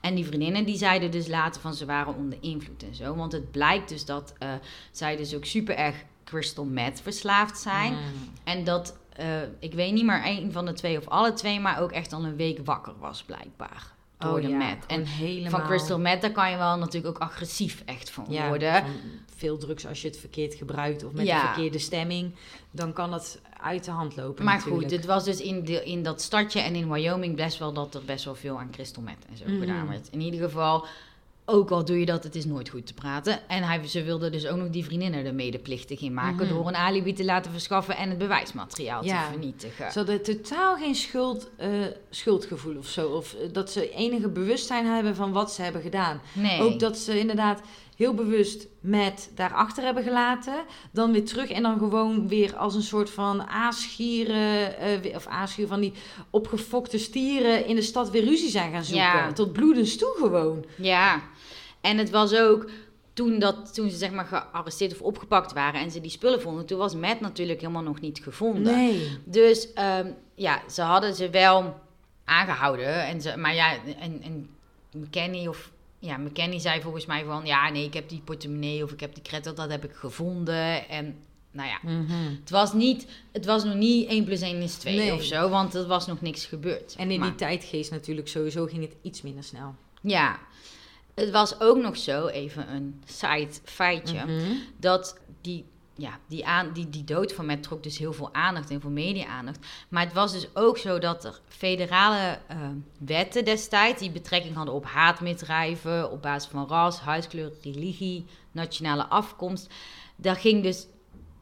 B: En die vriendinnen die zeiden dus later van ze waren onder invloed en zo. Want het blijkt dus dat eh, zij dus ook super erg crystal meth verslaafd zijn.
A: Mm.
B: En dat, eh, ik weet niet meer één van de twee of alle twee... maar ook echt al een week wakker was blijkbaar. Door
A: Oh
B: de
A: ja,
B: meth. En
A: helemaal...
B: van crystal meth, daar kan je wel natuurlijk ook agressief echt van
A: ja,
B: worden.
A: van veel drugs als je het verkeerd gebruikt of met
B: Ja.
A: de verkeerde stemming, dan kan dat uit de hand lopen
B: Maar
A: natuurlijk.
B: goed, het was dus in, de, in dat stadje en in Wyoming best wel dat er best wel veel aan crystal meth en zo
A: Mhm.
B: gedaan werd. In ieder geval, ook al doe je dat, het is nooit goed te praten. En hij, ze wilde dus ook nog die vriendinnen er medeplichtig in maken
A: Mhm.
B: door een alibi te laten verschaffen en het bewijsmateriaal
A: Ja.
B: te vernietigen.
A: Ze hadden totaal geen schuld, eh, schuldgevoel of zo. Of eh, dat ze enige bewustzijn hebben van wat ze hebben gedaan.
B: Nee.
A: Ook dat ze inderdaad heel bewust met daarachter hebben gelaten. Dan weer terug en dan gewoon weer als een soort van aasgieren... weer- of aasgieren van die opgefokte stieren in de stad weer ruzie zijn gaan zoeken.
B: Ja.
A: Tot bloedens toe gewoon.
B: Ja, en het was ook toen, dat, toen ze zeg maar gearresteerd of opgepakt waren en ze die spullen vonden, toen was Matt natuurlijk helemaal nog niet gevonden.
A: Nee.
B: Dus ehm, ja, ze hadden ze wel aangehouden. En ze, maar ja, en, en McKenny of... Ja, McKenny zei volgens mij van... Ja, nee, ik heb die portemonnee of ik heb die credit, dat heb ik gevonden. En nou ja,
A: Mhm.
B: het was niet... Het was nog niet 1 plus 1 is 2
A: Nee.
B: of zo. Want er was nog niks gebeurd.
A: En in
B: Maar-
A: die tijdgeest natuurlijk sowieso ging het iets minder snel.
B: Ja. Het was ook nog zo, even een side feitje,
A: Mhm.
B: dat die, ja, die, aan, die, die dood van Matt trok dus heel veel aandacht en veel media-aandacht. Maar het was dus ook zo dat er federale eh, wetten destijds die betrekking hadden op haatmisdrijven op basis van ras, huidskleur, religie, nationale afkomst. Daar ging dus.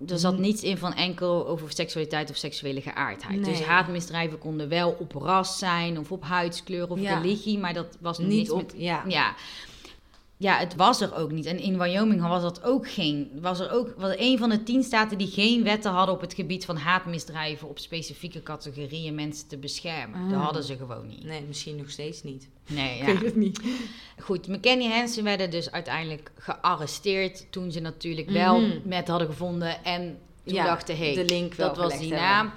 B: Er zat
A: Mhm.
B: niets in van enkel over seksualiteit of seksuele geaardheid. Dus haatmisdrijven konden wel op ras zijn of op huidskleur of
A: Ja.
B: religie, maar dat was
A: Niet op,
B: met
A: ja.
B: ja. Ja, het was er ook niet. En in Wyoming was dat ook geen. Was er ook was een van de tien staten die geen wetten hadden op het gebied van haatmisdrijven op specifieke categorieën mensen te beschermen. Dat
A: Ah.
B: hadden ze gewoon niet.
A: Nee, misschien nog steeds niet.
B: Nee,
A: Ik
B: ja.
A: weet het niet.
B: Goed, McKenny Hansen werden dus uiteindelijk gearresteerd toen ze natuurlijk wel
A: Mhm.
B: met hadden gevonden en toen
A: Ja,
B: dachten, hé,
A: de link wel
B: dat was die
A: hebben.
B: naam.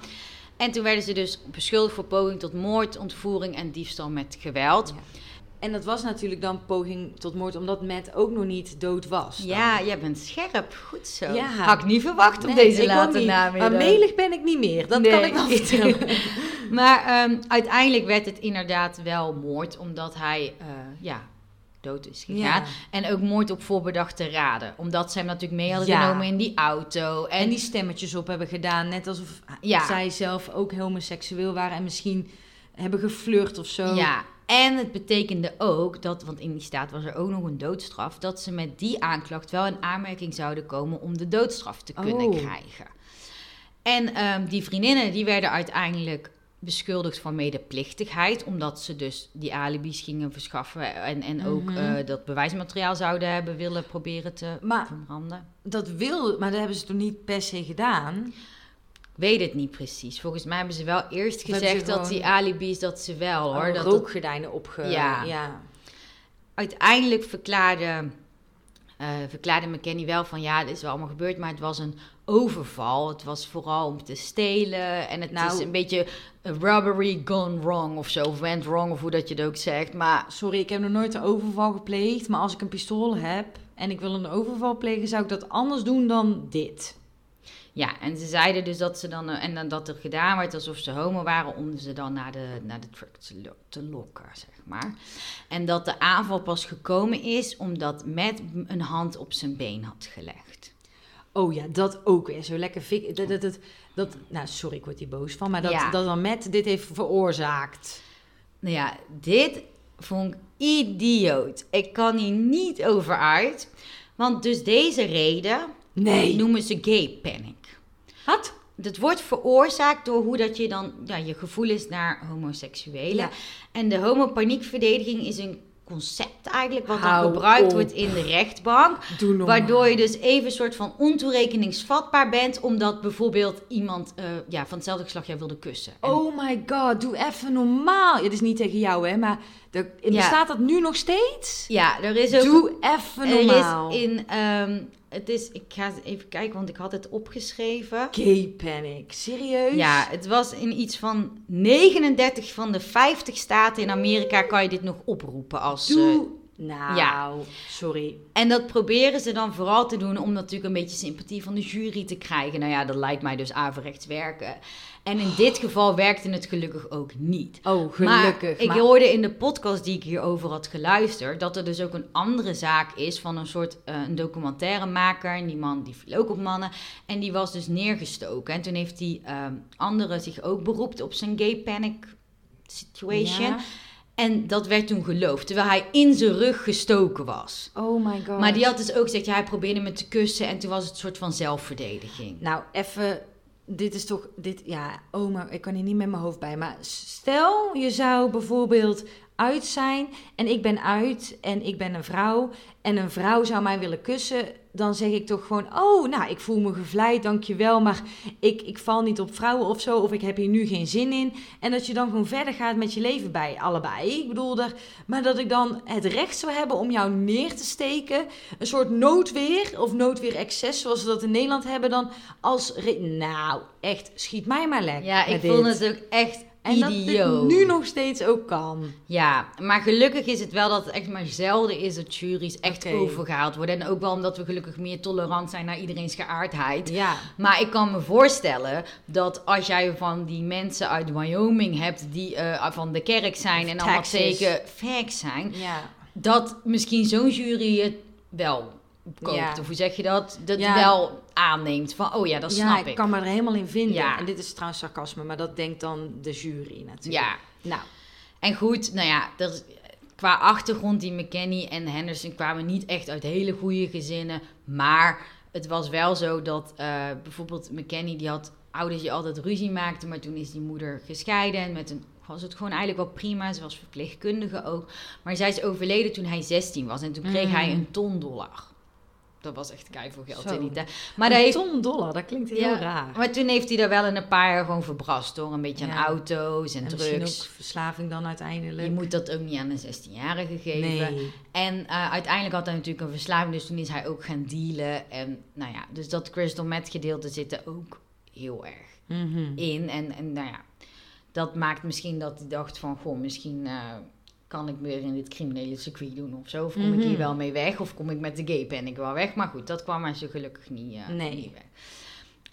B: En toen werden ze dus beschuldigd voor poging tot moord, ontvoering en diefstal met geweld.
A: Ja. En dat was natuurlijk dan poging tot moord, omdat Matt ook nog niet dood was. dan.
B: Ja, jij bent scherp. Goed zo.
A: Ja.
B: Had ik niet verwacht op
A: Nee,
B: deze
A: ik ook
B: late namiddag.
A: Maar melig ben ik niet meer, dat
B: Nee.
A: kan ik wel vertellen. (laughs)
B: Maar ehm, uiteindelijk werd het inderdaad wel moord, omdat hij eh, ja, dood is gegaan.
A: Ja.
B: En ook moord op voorbedachte raden, omdat ze hem natuurlijk mee hadden
A: Ja.
B: genomen in die auto. En,
A: En die stemmetjes op hebben gedaan, net alsof zij zelf ook homoseksueel waren en misschien hebben geflirt of zo.
B: Ja, en het betekende ook dat, want in die staat was er ook nog een doodstraf, dat ze met die aanklacht wel in aanmerking zouden komen om de doodstraf te kunnen
A: Oh.
B: krijgen. En ehm, die vriendinnen die werden uiteindelijk beschuldigd van medeplichtigheid, omdat ze dus die alibis gingen verschaffen en, en ook
A: Mhm.
B: eh, dat bewijsmateriaal zouden hebben willen proberen te
A: Maar-
B: verbranden.
A: Dat wil, maar dat hebben ze toen niet per se gedaan.
B: Weet het niet precies. Volgens mij hebben ze wel eerst
A: Of
B: gezegd
A: ze
B: dat die alibis, dat ze wel hoor.
A: Oh,
B: dat
A: rookgordijnen opge...
B: Ja.
A: ja.
B: uiteindelijk verklaarde, eh verklaarde McKenny wel van ja, dit is wel allemaal gebeurd, maar het was een overval. Het was vooral om te stelen en het
A: Nou-
B: is een beetje robbery gone wrong of zo, of went wrong of hoe dat je het ook zegt. Maar
A: Sorry, ik heb nog nooit een overval gepleegd, maar als ik een pistool heb en ik wil een overval plegen, zou ik dat anders doen dan dit.
B: Ja, en ze zeiden dus dat ze dan, eh, en dan dat er gedaan werd alsof ze homo waren om ze dan naar de, naar de truck te, lo- te lokken, zeg maar. En dat de aanval pas gekomen is omdat Matt een hand op zijn been had gelegd.
A: Oh ja, dat ook weer. Zo lekker fik. Dat, dat, dat, dat, nou, sorry, ik word hier boos van. Maar dat,
B: Ja.
A: dat dan Matt dit heeft veroorzaakt.
B: Nou ja, dit vond ik idioot. Ik kan hier niet over uit. Want dus deze reden
A: Nee.
B: noemen ze gay panic.
A: Wat?
B: Dat wordt veroorzaakt door hoe dat je dan ja, je gevoel is naar homoseksuelen.
A: Ja.
B: En de homopaniekverdediging is een concept eigenlijk wat dan
A: Hou
B: gebruikt
A: op.
B: wordt in de rechtbank. Waardoor je dus even een soort van ontoerekeningsvatbaar bent, omdat bijvoorbeeld iemand eh, ja, van hetzelfde geslacht jou wilde kussen. En-
A: Oh my god, doe even normaal. Ja, dit is niet tegen jou, hè, maar er,
B: Ja.
A: bestaat dat nu nog steeds?
B: ja, er is ook
A: Doe even
B: Er
A: normaal.
B: is in, ehm, het is, ik ga even kijken, want ik had het opgeschreven.
A: Gay panic. Serieus?
B: Ja, het was in iets van 39 van de 50 staten in Amerika kan je dit nog oproepen als... eh,
A: Doe. Nou,
B: ja.
A: sorry.
B: en dat proberen ze dan vooral te doen om natuurlijk een beetje sympathie van de jury te krijgen. Nou ja, dat lijkt mij dus averechts werken. En in dit geval werkte het gelukkig ook niet.
A: Oh, gelukkig.
B: Maar ik hoorde in de podcast die ik hierover had geluisterd... dat er dus ook een andere zaak is van een soort uh, een documentairemaker. En die man die viel ook op mannen. En die was dus neergestoken. En toen heeft die um, andere zich ook beroept op zijn gay panic situation.
A: Ja.
B: En dat werd toen geloofd, terwijl hij in zijn rug gestoken was.
A: Oh my god.
B: Maar die had dus ook gezegd, ja, hij probeerde me te kussen... en toen was het een soort van zelfverdediging.
A: Nou, even. Dit is toch. Dit, ja, oh, maar ik kan hier niet met mijn hoofd bij. Maar stel, je zou bijvoorbeeld uit zijn. En ik ben uit. En ik ben een vrouw. En een vrouw zou mij willen kussen. Dan zeg ik toch gewoon. Oh, nou, ik voel me gevleid, dankjewel. Maar ik, ik val niet op vrouwen of zo. Of ik heb hier nu geen zin in. En dat je dan gewoon verder gaat met je leven bij allebei. Ik bedoel, er, maar dat ik dan het recht zou hebben om jou neer te steken. Een soort noodweer. Of noodweer excess, zoals we dat in Nederland hebben. Dan als. Nou, echt, schiet mij maar lekker.
B: Ja, ik vond
A: dit.
B: het ook echt
A: En dat dit nu nog steeds ook kan.
B: Ja, maar gelukkig is het wel dat het echt maar zelden is dat juries echt
A: Oké.
B: overgehaald worden. En ook wel omdat we gelukkig meer tolerant zijn naar iedereen's geaardheid.
A: Ja.
B: Maar ik kan me voorstellen dat als jij van die mensen uit Wyoming hebt die eh, van de kerk zijn en allemaal tegen facts zijn,
A: Ja.
B: dat misschien zo'n jury het wel koopt.
A: Ja.
B: Of hoe zeg je dat? Dat
A: Ja.
B: wel aanneemt. Van, oh ja, dat
A: ja,
B: snap
A: ik
B: ik.
A: kan me er helemaal in vinden.
B: Ja.
A: En dit is trouwens sarcasme, maar dat denkt dan de jury natuurlijk.
B: Ja,
A: Nou,
B: en goed, nou ja, er, qua achtergrond, die McKenny en Henderson kwamen niet echt uit hele goede gezinnen. Maar het was wel zo dat eh, bijvoorbeeld McKenny, die had ouders die altijd ruzie maakten. Maar toen is die moeder gescheiden en met een was het gewoon eigenlijk wel prima. Ze was verpleegkundige ook. Maar zij is overleden toen hij 16 was. En toen kreeg
A: Mm.
B: hij een ton dollar. Dat was echt keiveel geld
A: Zo.
B: in die tijd. Maar,
A: een
B: dat heeft,
A: ton dollar, dat klinkt heel
B: Ja,
A: raar.
B: maar toen heeft hij daar wel in een paar jaar gewoon verbrast door een beetje
A: Ja.
B: aan auto's en,
A: en misschien
B: drugs.
A: ook verslaving dan uiteindelijk.
B: Je moet dat ook niet aan een 16-jarige geven.
A: nee.
B: En eh, uiteindelijk had hij natuurlijk een verslaving, dus toen is hij ook gaan dealen. En nou ja, dus dat crystal meth gedeelte zit er ook heel erg
A: Mhm.
B: in. En, en nou ja, dat maakt misschien dat hij dacht van, goh, misschien eh, kan ik weer in dit criminele circuit doen of zo. Of kom ik
A: Mhm.
B: hier wel mee weg, of kom ik met de gay panic wel weg. Maar goed, dat kwam hij zo gelukkig niet, eh,
A: Nee.
B: niet weg.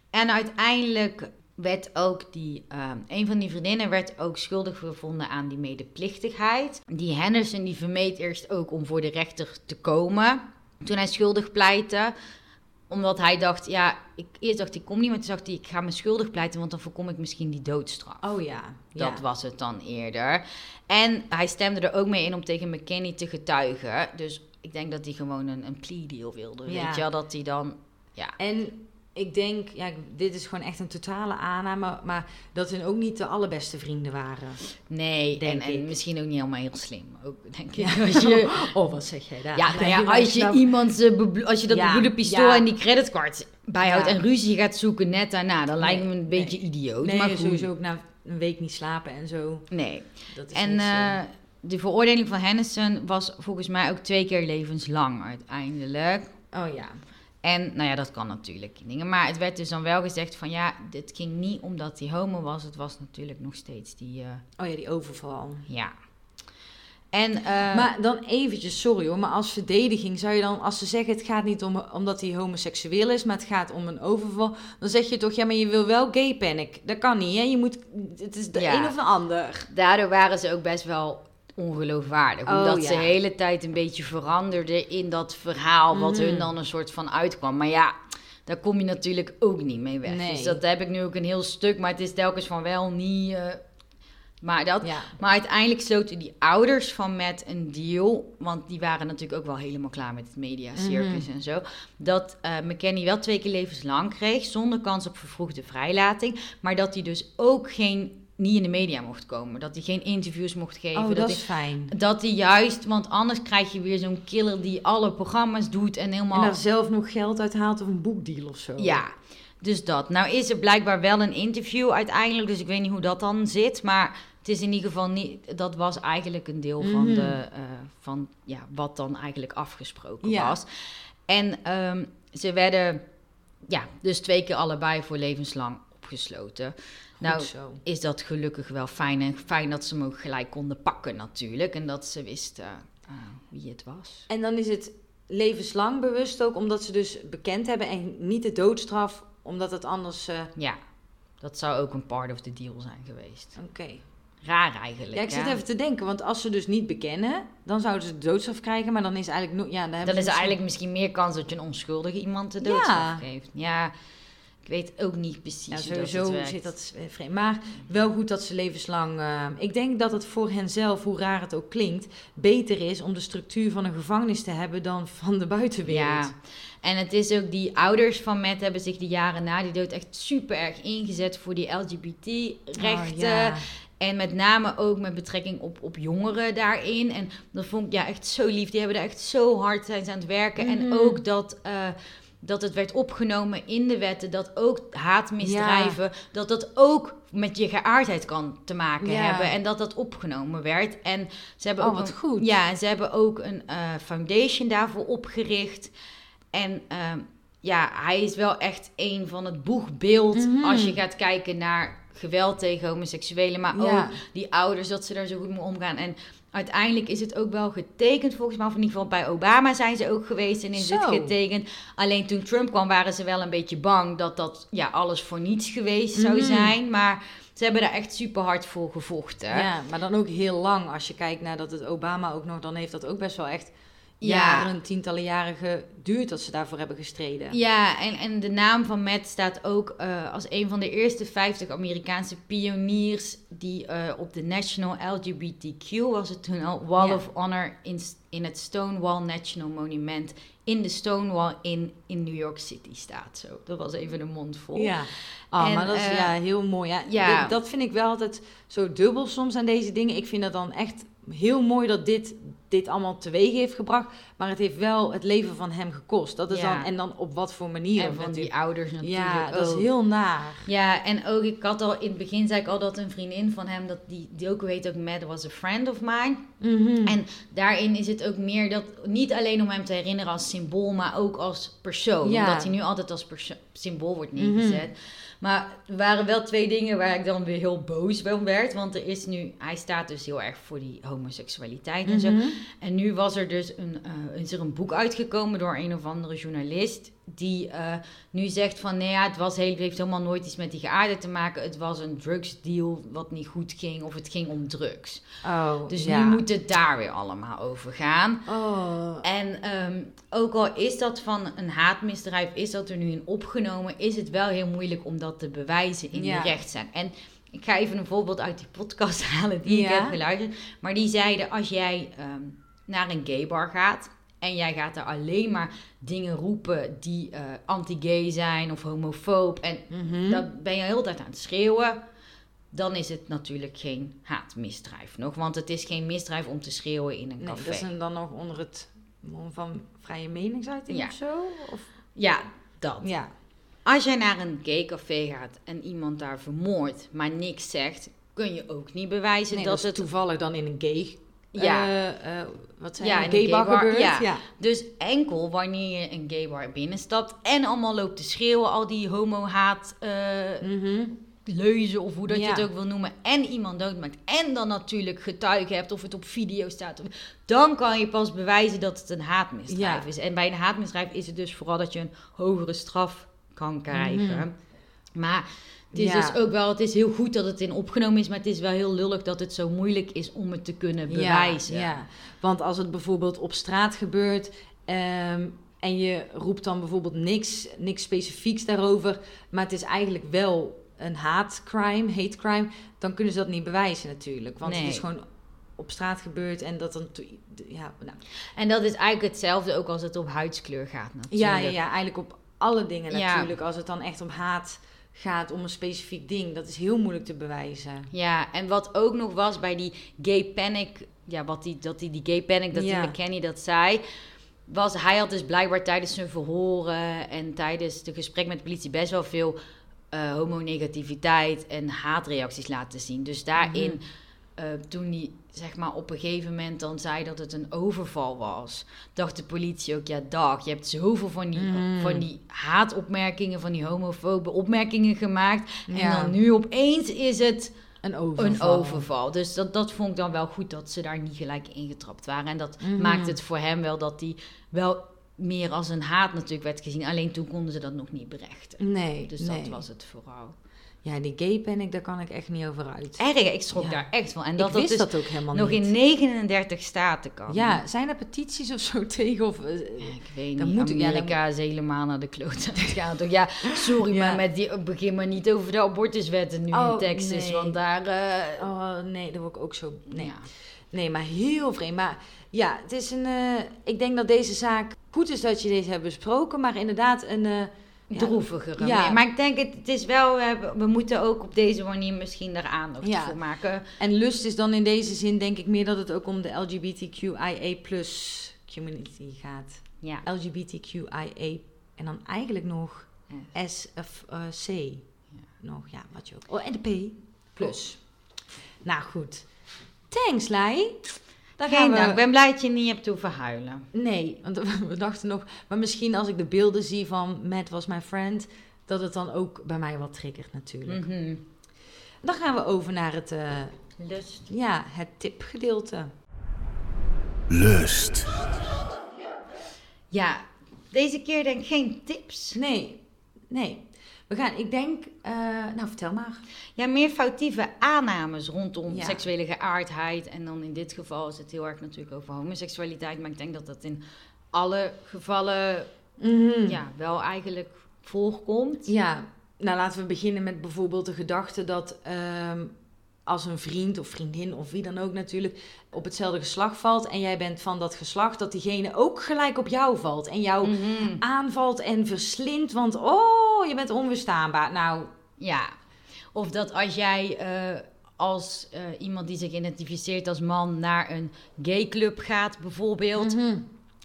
B: En uiteindelijk werd ook die, eh, een van die vriendinnen werd ook schuldig gevonden aan die medeplichtigheid. Die Henderson die vermeed eerst ook om voor de rechter te komen toen hij schuldig pleitte omdat hij dacht, ja, ik, eerst dacht ik kom niet, maar toen dacht hij, ik ga me schuldig pleiten, want dan voorkom ik misschien die doodstraf.
A: Oh ja.
B: Dat
A: ja.
B: was het dan eerder. En hij stemde er ook mee in om tegen McKinney te getuigen. Dus ik denk dat hij gewoon een, een plea deal wilde.
A: Ja.
B: Weet je wel, dat hij dan... Ja,
A: En ik denk, ja, dit is gewoon echt een totale aanname, maar dat hun ook niet de allerbeste vrienden waren.
B: nee, en,
A: Denk
B: en
A: ik.
B: misschien ook niet helemaal heel slim. Ook, denk ik.
A: Ja.
B: Als je, (laughs)
A: Oh, wat zeg jij daar?
B: ja, nou ja,
A: je,
B: als je
A: nou-
B: iemand, als je dat
A: Ja,
B: bebloede pistool en die creditcard bijhoudt en ruzie gaat zoeken net daarna, dan lijkt me een beetje idioot.
A: Nee,
B: maar goed.
A: sowieso ook na een week niet slapen en zo.
B: Nee.
A: Dat is
B: En
A: niet zo.
B: eh, de veroordeling van Henderson was volgens mij ook twee keer levenslang uiteindelijk.
A: oh ja.
B: En nou ja, dat kan natuurlijk. Dingen. Maar het werd dus dan wel gezegd van ja, dit ging niet omdat hij homo was. Het was natuurlijk nog steeds die, eh,
A: Oh ja, die overval.
B: ja. En, eh,
A: maar dan eventjes, sorry hoor, maar als verdediging zou je dan, als ze zeggen het gaat niet om omdat hij homoseksueel is, maar het gaat om een overval, dan zeg je toch, ja, maar je wil wel gay panic. Dat kan niet, hè? Je moet, het is de
B: Ja.
A: een of de ander.
B: daardoor waren ze ook best wel ongeloofwaardig.
A: Oh,
B: omdat ze
A: ja.
B: de hele tijd een beetje veranderden in dat verhaal wat hun dan een soort van uitkwam. Maar ja, daar kom je natuurlijk ook niet mee weg.
A: Nee.
B: Dus dat heb ik nu ook een heel stuk, maar het is telkens van wel niet... eh, maar dat,
A: Ja.
B: Maar uiteindelijk sloten die ouders van Matt een deal. Want die waren natuurlijk ook wel helemaal klaar met het mediacircus
A: Mhm.
B: en zo. Dat eh McKenny wel twee keer levenslang kreeg. Zonder kans op vervroegde vrijlating. Maar dat hij dus ook geen, niet in de media mocht komen. Dat hij geen interviews mocht geven.
A: Oh,
B: dat,
A: is fijn.
B: dat hij juist, want anders krijg je weer zo'n killer die alle programma's doet en helemaal.
A: En daar zelf nog geld uit haalt of een boekdeal of zo.
B: Ja, dus dat. Nou is er blijkbaar wel een interview uiteindelijk, dus ik weet niet hoe dat dan zit, maar het is in ieder geval niet, dat was eigenlijk een deel van,
A: Mhm.
B: de, eh, van ja, wat dan eigenlijk afgesproken
A: Ja.
B: was. En ehm, ze werden, ja, dus twee keer allebei voor levenslang opgesloten. Nou,
A: zo.
B: is dat gelukkig wel fijn en fijn dat ze hem ook gelijk konden pakken natuurlijk en dat ze wisten eh, wie het was.
A: En dan is het levenslang bewust ook, omdat ze dus bekend hebben en niet de doodstraf, omdat het anders... eh,
B: Ja, dat zou ook een part of the deal zijn geweest.
A: Oké.
B: Raar eigenlijk.
A: Ja, ik zit even te denken, want als ze dus niet bekennen, dan zouden ze de doodstraf krijgen, maar dan is eigenlijk... No ja, dan
B: Dan is
A: misschien-
B: eigenlijk misschien meer kans dat je een onschuldige iemand de doodstraf
A: Ja.
B: geeft. Ja, ik weet ook niet precies
A: Ja,
B: hoe dat het werkt.
A: zit dat eh, vreemd. Maar wel goed dat ze levenslang... eh, ik denk dat het voor hen zelf, hoe raar het ook klinkt, beter is om de structuur van een gevangenis te hebben dan van de buitenwereld.
B: Ja, en het is ook die ouders van Matt hebben zich de jaren na die dood echt super erg ingezet voor die LGBT-rechten.
A: Oh, ja.
B: En met name ook met betrekking op, op jongeren daarin. En dat vond ik ja, echt zo lief. Die hebben daar echt zo hard zijn aan het werken. En
A: Mhm.
B: ook dat, eh, dat het werd opgenomen in de wetten. Dat ook haatmisdrijven, dat dat ook met je geaardheid kan te maken
A: Ja.
B: hebben. En dat dat opgenomen werd. En ze hebben
A: Oh,
B: ook
A: wat
B: een,
A: goed.
B: Ja, ze hebben ook een eh, foundation daarvoor opgericht. En ehm, ja, hij is wel echt een van het boegbeeld
A: Mhm.
B: als je gaat kijken naar geweld tegen homoseksuelen, maar
A: Ja.
B: ook die ouders, dat ze daar zo goed mee omgaan. En uiteindelijk is het ook wel getekend, volgens mij, of in ieder geval bij Obama zijn ze ook geweest en is het getekend. Alleen toen Trump kwam, waren ze wel een beetje bang dat dat ja, alles voor niets geweest zou
A: Mhm.
B: zijn. Maar Ze hebben daar echt super hard voor gevochten.
A: Ja, maar dan ook heel lang. Als je kijkt naar dat het Obama ook nog, dan heeft dat ook best wel echt
B: Ja.
A: jaren, tientallen jaren geduurd dat ze daarvoor hebben gestreden.
B: Ja, en, en de naam van Matt staat ook eh, als een van de eerste 50 Amerikaanse pioniers die eh, op de National LGBTQ was het toen al Wall
A: Ja.
B: of Honor in, in het Stonewall National Monument in de Stonewall in, in New York City staat. Zo, dat was even een mond vol.
A: Ja, oh,
B: En,
A: maar dat is
B: eh,
A: ja, heel mooi. Ja,
B: ja.
A: Dat vind ik wel altijd zo dubbel soms aan deze dingen. Ik vind dat dan echt heel mooi dat dit, dit allemaal teweeg heeft gebracht. Maar het heeft wel het leven van hem gekost. Dat is
B: Ja.
A: dan, en dan op wat voor manier.
B: En van die ouders natuurlijk
A: ja, dat is heel naar.
B: Ja, en ook, ik had al in het begin zei ik al dat een vriendin van hem, dat die, die ook weet ook Matt was a friend of mine.
A: Mhm.
B: En daarin is het ook meer dat, niet alleen om hem te herinneren als symbool, maar ook als persoon.
A: Ja.
B: Omdat hij nu altijd als symbool wordt neergezet. Maar er waren wel twee dingen waar ik dan weer heel boos van werd. Want er is nu, hij staat dus heel erg voor die homoseksualiteit en zo.
A: Mhm.
B: En nu was er dus een, eh, is er een boek uitgekomen door een of andere journalist. Die eh, nu zegt van nee, ja, het was heel, het heeft helemaal nooit iets met die geaardheid te maken. Het was een drugsdeal wat niet goed ging. Of het ging om drugs.
A: Oh,
B: Dus
A: ja.
B: nu moet het daar weer allemaal over gaan.
A: Oh,
B: En ehm, ook al is dat van een haatmisdrijf, is dat er nu in opgenomen, is het wel heel moeilijk om dat te bewijzen in
A: Ja.
B: de rechtszaak. En ik ga even een voorbeeld uit die podcast (laughs) halen die ik heb geluisterd. Maar die zeiden, als jij ehm, naar een gaybar gaat en jij gaat daar alleen maar dingen roepen die eh, anti-gay zijn of homofoob en
A: mhm.
B: dan ben je de hele tijd aan het schreeuwen. Dan is het natuurlijk geen haatmisdrijf nog. Want het is geen misdrijf om te schreeuwen in een
A: Nee,
B: café.
A: dat is dan nog onder het mom van vrije meningsuiting
B: Ja.
A: of zo? Of,
B: Ja, dat.
A: ja.
B: Als jij naar een gay café gaat en iemand daar vermoordt, maar niks zegt, kun je ook niet bewijzen
A: Nee,
B: dat
A: dat
B: het.
A: toevallig dan in een gay...
B: Ja.
A: eh, eh, wat zijn
B: Ja,
A: ja,
B: in
A: een
B: een
A: gay bar
B: gaybar,
A: gebeurt?
B: ja.
A: ja.
B: Dus enkel wanneer je een gay bar binnenstapt en allemaal loopt te schreeuwen, al die homo-haat eh,
A: Mhm.
B: leuzen of hoe dat je het ook wil noemen, en iemand doodmaakt, en dan natuurlijk getuigen hebt of het op video staat, dan kan je pas bewijzen dat het een haatmisdrijf
A: Ja.
B: is. En bij een haatmisdrijf is het dus vooral dat je een hogere straf kan krijgen.
A: Mhm.
B: Maar het is
A: Ja.
B: dus ook wel, het is heel goed dat het in opgenomen is, maar het is wel heel lullig dat het zo moeilijk is om het te kunnen bewijzen.
A: Ja, ja, want als het bijvoorbeeld op straat gebeurt ehm, en je roept dan bijvoorbeeld niks, niks specifieks daarover, maar het is eigenlijk wel een haatcrime, hate crime, dan kunnen ze dat niet bewijzen natuurlijk. Want
B: Nee.
A: het is gewoon op straat gebeurd en dat dan... Ja, nou,
B: En dat is eigenlijk hetzelfde ook als het op huidskleur gaat natuurlijk.
A: ja, ja, ja, eigenlijk op alle dingen natuurlijk. Als het dan echt om haat gaat, om een specifiek ding, dat is heel moeilijk te bewijzen.
B: Ja, en wat ook nog was bij die gay panic, ja, wat die, dat die, die gay panic, dat
A: Ja.
B: die McKenny dat zei, was hij had dus blijkbaar tijdens zijn verhoren en tijdens de gesprek met de politie best wel veel eh homonegativiteit en haatreacties laten zien. Dus daarin,
A: Mhm.
B: eh, toen hij zeg maar op een gegeven moment dan zei dat het een overval was, dacht de politie ook, ja dag, je hebt zoveel van die,
A: Mhm.
B: van die haatopmerkingen, van die homofobe opmerkingen gemaakt. En dan nu opeens is het
A: Een overval.
B: een overval. Dus dat, dat vond ik dan wel goed dat ze daar niet gelijk ingetrapt waren. En dat
A: Mhm.
B: maakt het voor hem wel dat hij wel meer als een haat natuurlijk werd gezien. Alleen toen konden ze dat nog niet berechten.
A: Nee,
B: Dus
A: nee.
B: dat was het vooral.
A: Ja, die gay panic, daar kan ik echt niet over uit.
B: Erg, ik schrok
A: Ja.
B: daar echt van. En
A: ik
B: dat dat
A: wist
B: dus
A: dat ook helemaal
B: nog
A: niet.
B: in 39 staten kan.
A: Ja, zijn er petities of zo (laughs) tegen? Of, eh,
B: Ja, Ik weet
A: Dan
B: niet,
A: moet ik- ja,
B: Amerika is helemaal naar de kloot (laughs) aan het gaan. Toch? Ja, sorry,
A: Ja.
B: maar met die, begin maar niet over de abortuswetten nu
A: Oh,
B: in Texas.
A: nee.
B: Want daar... eh,
A: oh nee, dat word ik ook zo... Nee. nee, maar heel vreemd. Maar ja, het is een... eh, ik denk dat deze zaak... Goed is dat je deze hebt besproken, maar inderdaad een... eh,
B: droevigere.
A: Ja.
B: Ja. Maar ik denk, het, het is wel, we, moeten ook op deze manier misschien daar aandacht
A: Ja.
B: voor maken.
A: En lust is dan in deze zin denk ik meer dat het ook om de LGBTQIA plus community gaat.
B: Ja.
A: LGBTQIA en dan eigenlijk nog S of eh, C. Nog, ja, wat je ook. Oh, en de P plus. Nou goed. Thanks, Lai. Dan gaan we...
B: dank. Ik ben blij dat je niet hebt hoeven huilen.
A: Nee, want (laughs) we dachten nog... Maar misschien als ik de beelden zie van Matt was my friend... dat het dan ook bij mij wat triggert natuurlijk.
B: Mhm.
A: Dan gaan we over naar het, eh,
B: Lust.
A: ja, het tipgedeelte.
C: Lust.
B: Ja, deze keer denk ik geen tips.
A: Nee, nee. We gaan, ik denk, eh, nou vertel maar.
B: Ja, meer foutieve aannames rondom
A: Ja.
B: seksuele geaardheid. En dan in dit geval is het heel erg natuurlijk over homoseksualiteit. Maar ik denk dat dat in alle gevallen ja, wel eigenlijk voorkomt.
A: Ja, nou laten we beginnen met bijvoorbeeld de gedachte dat ehm, als een vriend of vriendin of wie dan ook natuurlijk op hetzelfde geslacht valt en jij bent van dat geslacht, dat diegene ook gelijk op jou valt en jou
B: Mhm.
A: aanvalt en verslindt, want oh, je bent onweerstaanbaar. Nou,
B: Ja, of dat als jij eh, als eh, iemand die zich identificeert als man naar een gayclub gaat bijvoorbeeld,
A: mhm.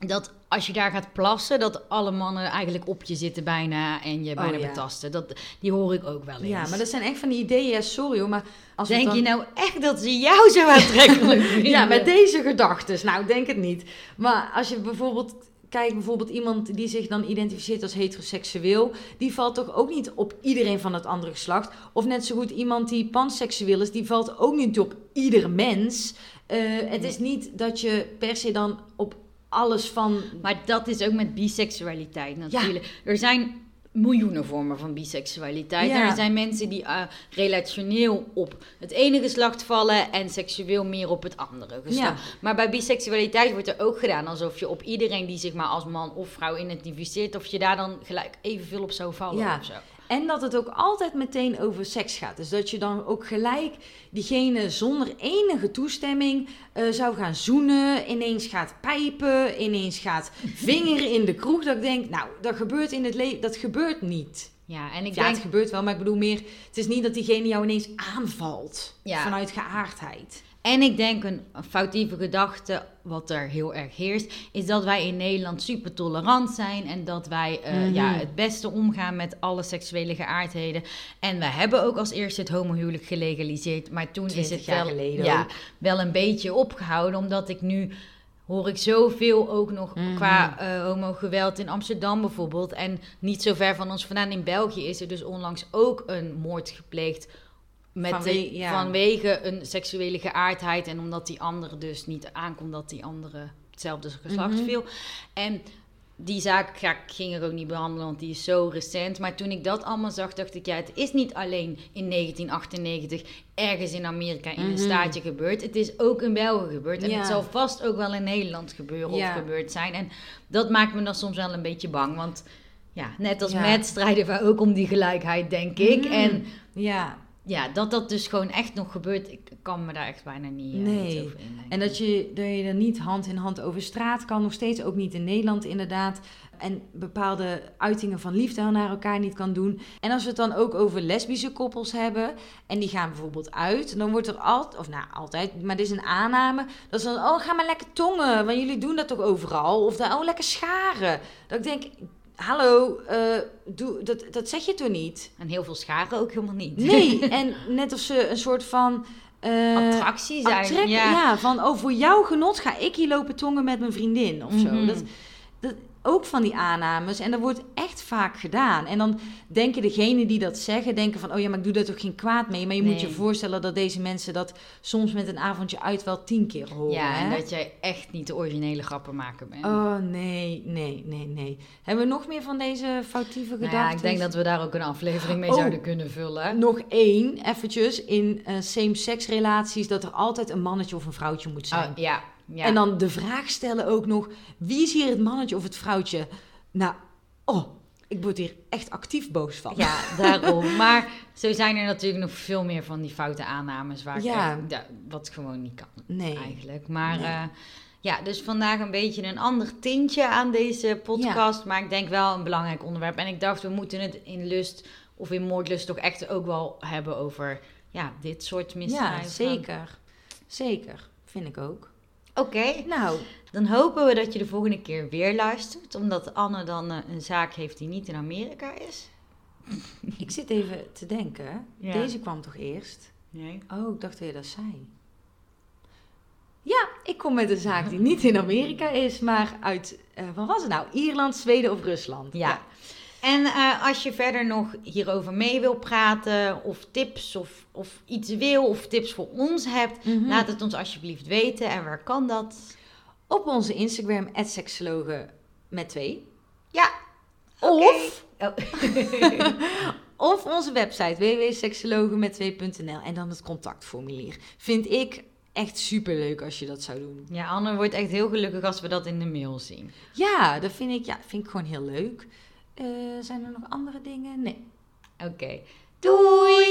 B: dat als je daar gaat plassen, dat alle mannen eigenlijk op je zitten bijna en je bijna
A: Oh, ja.
B: betasten. Dat, die hoor ik ook wel eens.
A: ja, maar dat zijn echt van die ideeën, ja, sorry hoor, maar als
B: Denk
A: dan...
B: je nou echt dat ze jou zo aantrekkelijk (laughs) vinden?
A: Ja, met deze gedachten. Nou, denk het niet. Maar als je bijvoorbeeld kijkt, bijvoorbeeld iemand die zich dan identificeert als heteroseksueel, die valt toch ook niet op iedereen van het andere geslacht. Of net zo goed iemand die panseksueel is, die valt ook niet op ieder mens. Eh, het is niet dat je per se dan op alles van.
B: Maar dat is ook met biseksualiteit natuurlijk. Er zijn miljoenen vormen van biseksualiteit.
A: Ja.
B: Er zijn mensen die eh, relationeel op het ene geslacht vallen en seksueel meer op het andere geslacht. Maar bij biseksualiteit wordt er ook gedaan alsof je op iedereen die zich maar als man of vrouw identificeert, of je daar dan gelijk evenveel op zou vallen
A: Ja.
B: of zo.
A: En dat het ook altijd meteen over seks gaat. Dus dat je dan ook gelijk diegene zonder enige toestemming eh, zou gaan zoenen, ineens gaat pijpen, ineens gaat (laughs) vingeren in de kroeg. Dat ik denk, nou, dat gebeurt in het leven, dat gebeurt niet.
B: Ja, en ik
A: ja,
B: denk...
A: het gebeurt wel, maar ik bedoel meer, het is niet dat diegene jou ineens aanvalt
B: Ja.
A: vanuit geaardheid.
B: En ik denk een foutieve gedachte, wat er heel erg heerst, is dat wij in Nederland super tolerant zijn en dat wij eh,
A: Mhm.
B: ja, het beste omgaan met alle seksuele geaardheden. En we hebben ook als eerste het homohuwelijk gelegaliseerd, maar toen is
A: 20
B: het
A: jaar
B: wel,
A: geleden
B: ja, wel een beetje opgehouden, omdat ik nu hoor ik zoveel ook nog
A: Mhm.
B: qua eh homogeweld in Amsterdam bijvoorbeeld. En niet zo ver van ons vandaan in België is er dus onlangs ook een moord gepleegd. Met
A: Vanwe-
B: de-
A: ja.
B: Vanwege een seksuele geaardheid en omdat die andere dus niet aankomt dat die andere hetzelfde geslacht
A: Mhm.
B: viel. En die zaak ga, ik ging er ook niet behandelen, want die is zo recent. Maar toen ik dat allemaal zag, dacht ik, ja, het is niet alleen in 1998 ergens in Amerika in een
A: Mhm.
B: staatje gebeurd. Het is ook in België gebeurd. En
A: Ja.
B: het zal vast ook wel in Nederland gebeuren
A: Ja.
B: of gebeurd zijn. En dat maakt me dan soms wel een beetje bang. Want ja, net als
A: Ja.
B: met strijden wij ook om die gelijkheid, denk ik.
A: Mhm.
B: En
A: Ja,
B: ja, dat dat dus gewoon echt nog gebeurt, ik kan me daar echt bijna niet, eh,
A: Nee.
B: over indenken.
A: En dat je, dat je er niet hand in hand over straat kan, nog steeds ook niet in Nederland inderdaad. En bepaalde uitingen van liefde naar elkaar niet kan doen. En als we het dan ook over lesbische koppels hebben, en die gaan bijvoorbeeld uit, dan wordt er altijd, of nou altijd, maar dit is een aanname, dat ze dan, oh ga maar lekker tongen, want jullie doen dat toch overal? Of dan, oh lekker scharen. Dat ik denk, hallo, eh, doe, dat, dat zeg je toch niet?
B: En heel veel scharen ook helemaal niet.
A: Nee, (laughs) en net of ze een soort van... eh,
B: Attractie zijn. Ja.
A: ja. van oh, voor jouw genot ga ik hier lopen tongen met mijn vriendin of zo.
B: Mhm.
A: Dat, ook van die aannames. En dat wordt echt vaak gedaan. En dan denken degenen die dat zeggen, denken van... oh ja, maar ik doe daar toch geen kwaad mee. Maar je moet je voorstellen dat deze mensen dat soms met een avondje uit wel tien keer horen.
B: Ja, en
A: hè?
B: dat jij echt niet de originele grappenmaker bent.
A: Oh, nee, nee, nee, nee. Hebben we nog meer van deze foutieve
B: Nou
A: gedachten?
B: ja, ik denk dat we daar ook een aflevering mee
A: Oh.
B: zouden kunnen vullen.
A: Nog één, eventjes, in eh, same-sex relaties... dat er altijd een mannetje of een vrouwtje moet zijn.
B: Oh, ja, ja.
A: En dan de vraag stellen ook nog: wie is hier het mannetje of het vrouwtje? Nou, oh, ik word hier echt actief boos van.
B: Ja, daarom. (laughs) Maar zo zijn er natuurlijk nog veel meer van die foute aannames waar
A: Ja.
B: wat gewoon niet kan
A: Nee.
B: eigenlijk. Maar
A: Nee.
B: eh, ja, dus vandaag een beetje een ander tintje aan deze podcast. Maar ik denk wel een belangrijk onderwerp. En ik dacht, we moeten het in lust of in moordlust toch echt ook wel hebben over ja, dit soort misdrijven.
A: Ja, zeker. Zeker, vind ik ook.
B: Oké,
A: Nou,
B: dan hopen we dat je de volgende keer weer luistert. Omdat Anne dan eh, een zaak heeft die niet in Amerika is. (laughs)
A: ik zit even te denken.
B: Ja.
A: Deze kwam toch eerst?
B: Nee.
A: Oh, ik dacht je dat zei. Ja, ik kom met een zaak die niet in Amerika is, maar uit, eh wat was het nou? Ierland, Zweden of Rusland?
B: Ja. En eh, als je verder nog hierover mee wil praten, of tips of, of iets wil, of tips voor ons hebt,
A: Mhm.
B: laat het ons alsjeblieft weten. En waar kan dat?
A: Op onze Instagram, seksologen met twee.
B: Ja.
A: Of
B: Oh. (laughs)
A: Of onze website www.seksologenmet2.nl en dan het contactformulier. Vind ik echt super leuk als je dat zou doen.
B: Ja, Anne wordt echt heel gelukkig als we dat in de mail zien.
A: Ja, dat vind ik, ja, vind ik gewoon heel leuk. Eh, zijn er nog andere dingen? Nee.
B: Oké. Doei!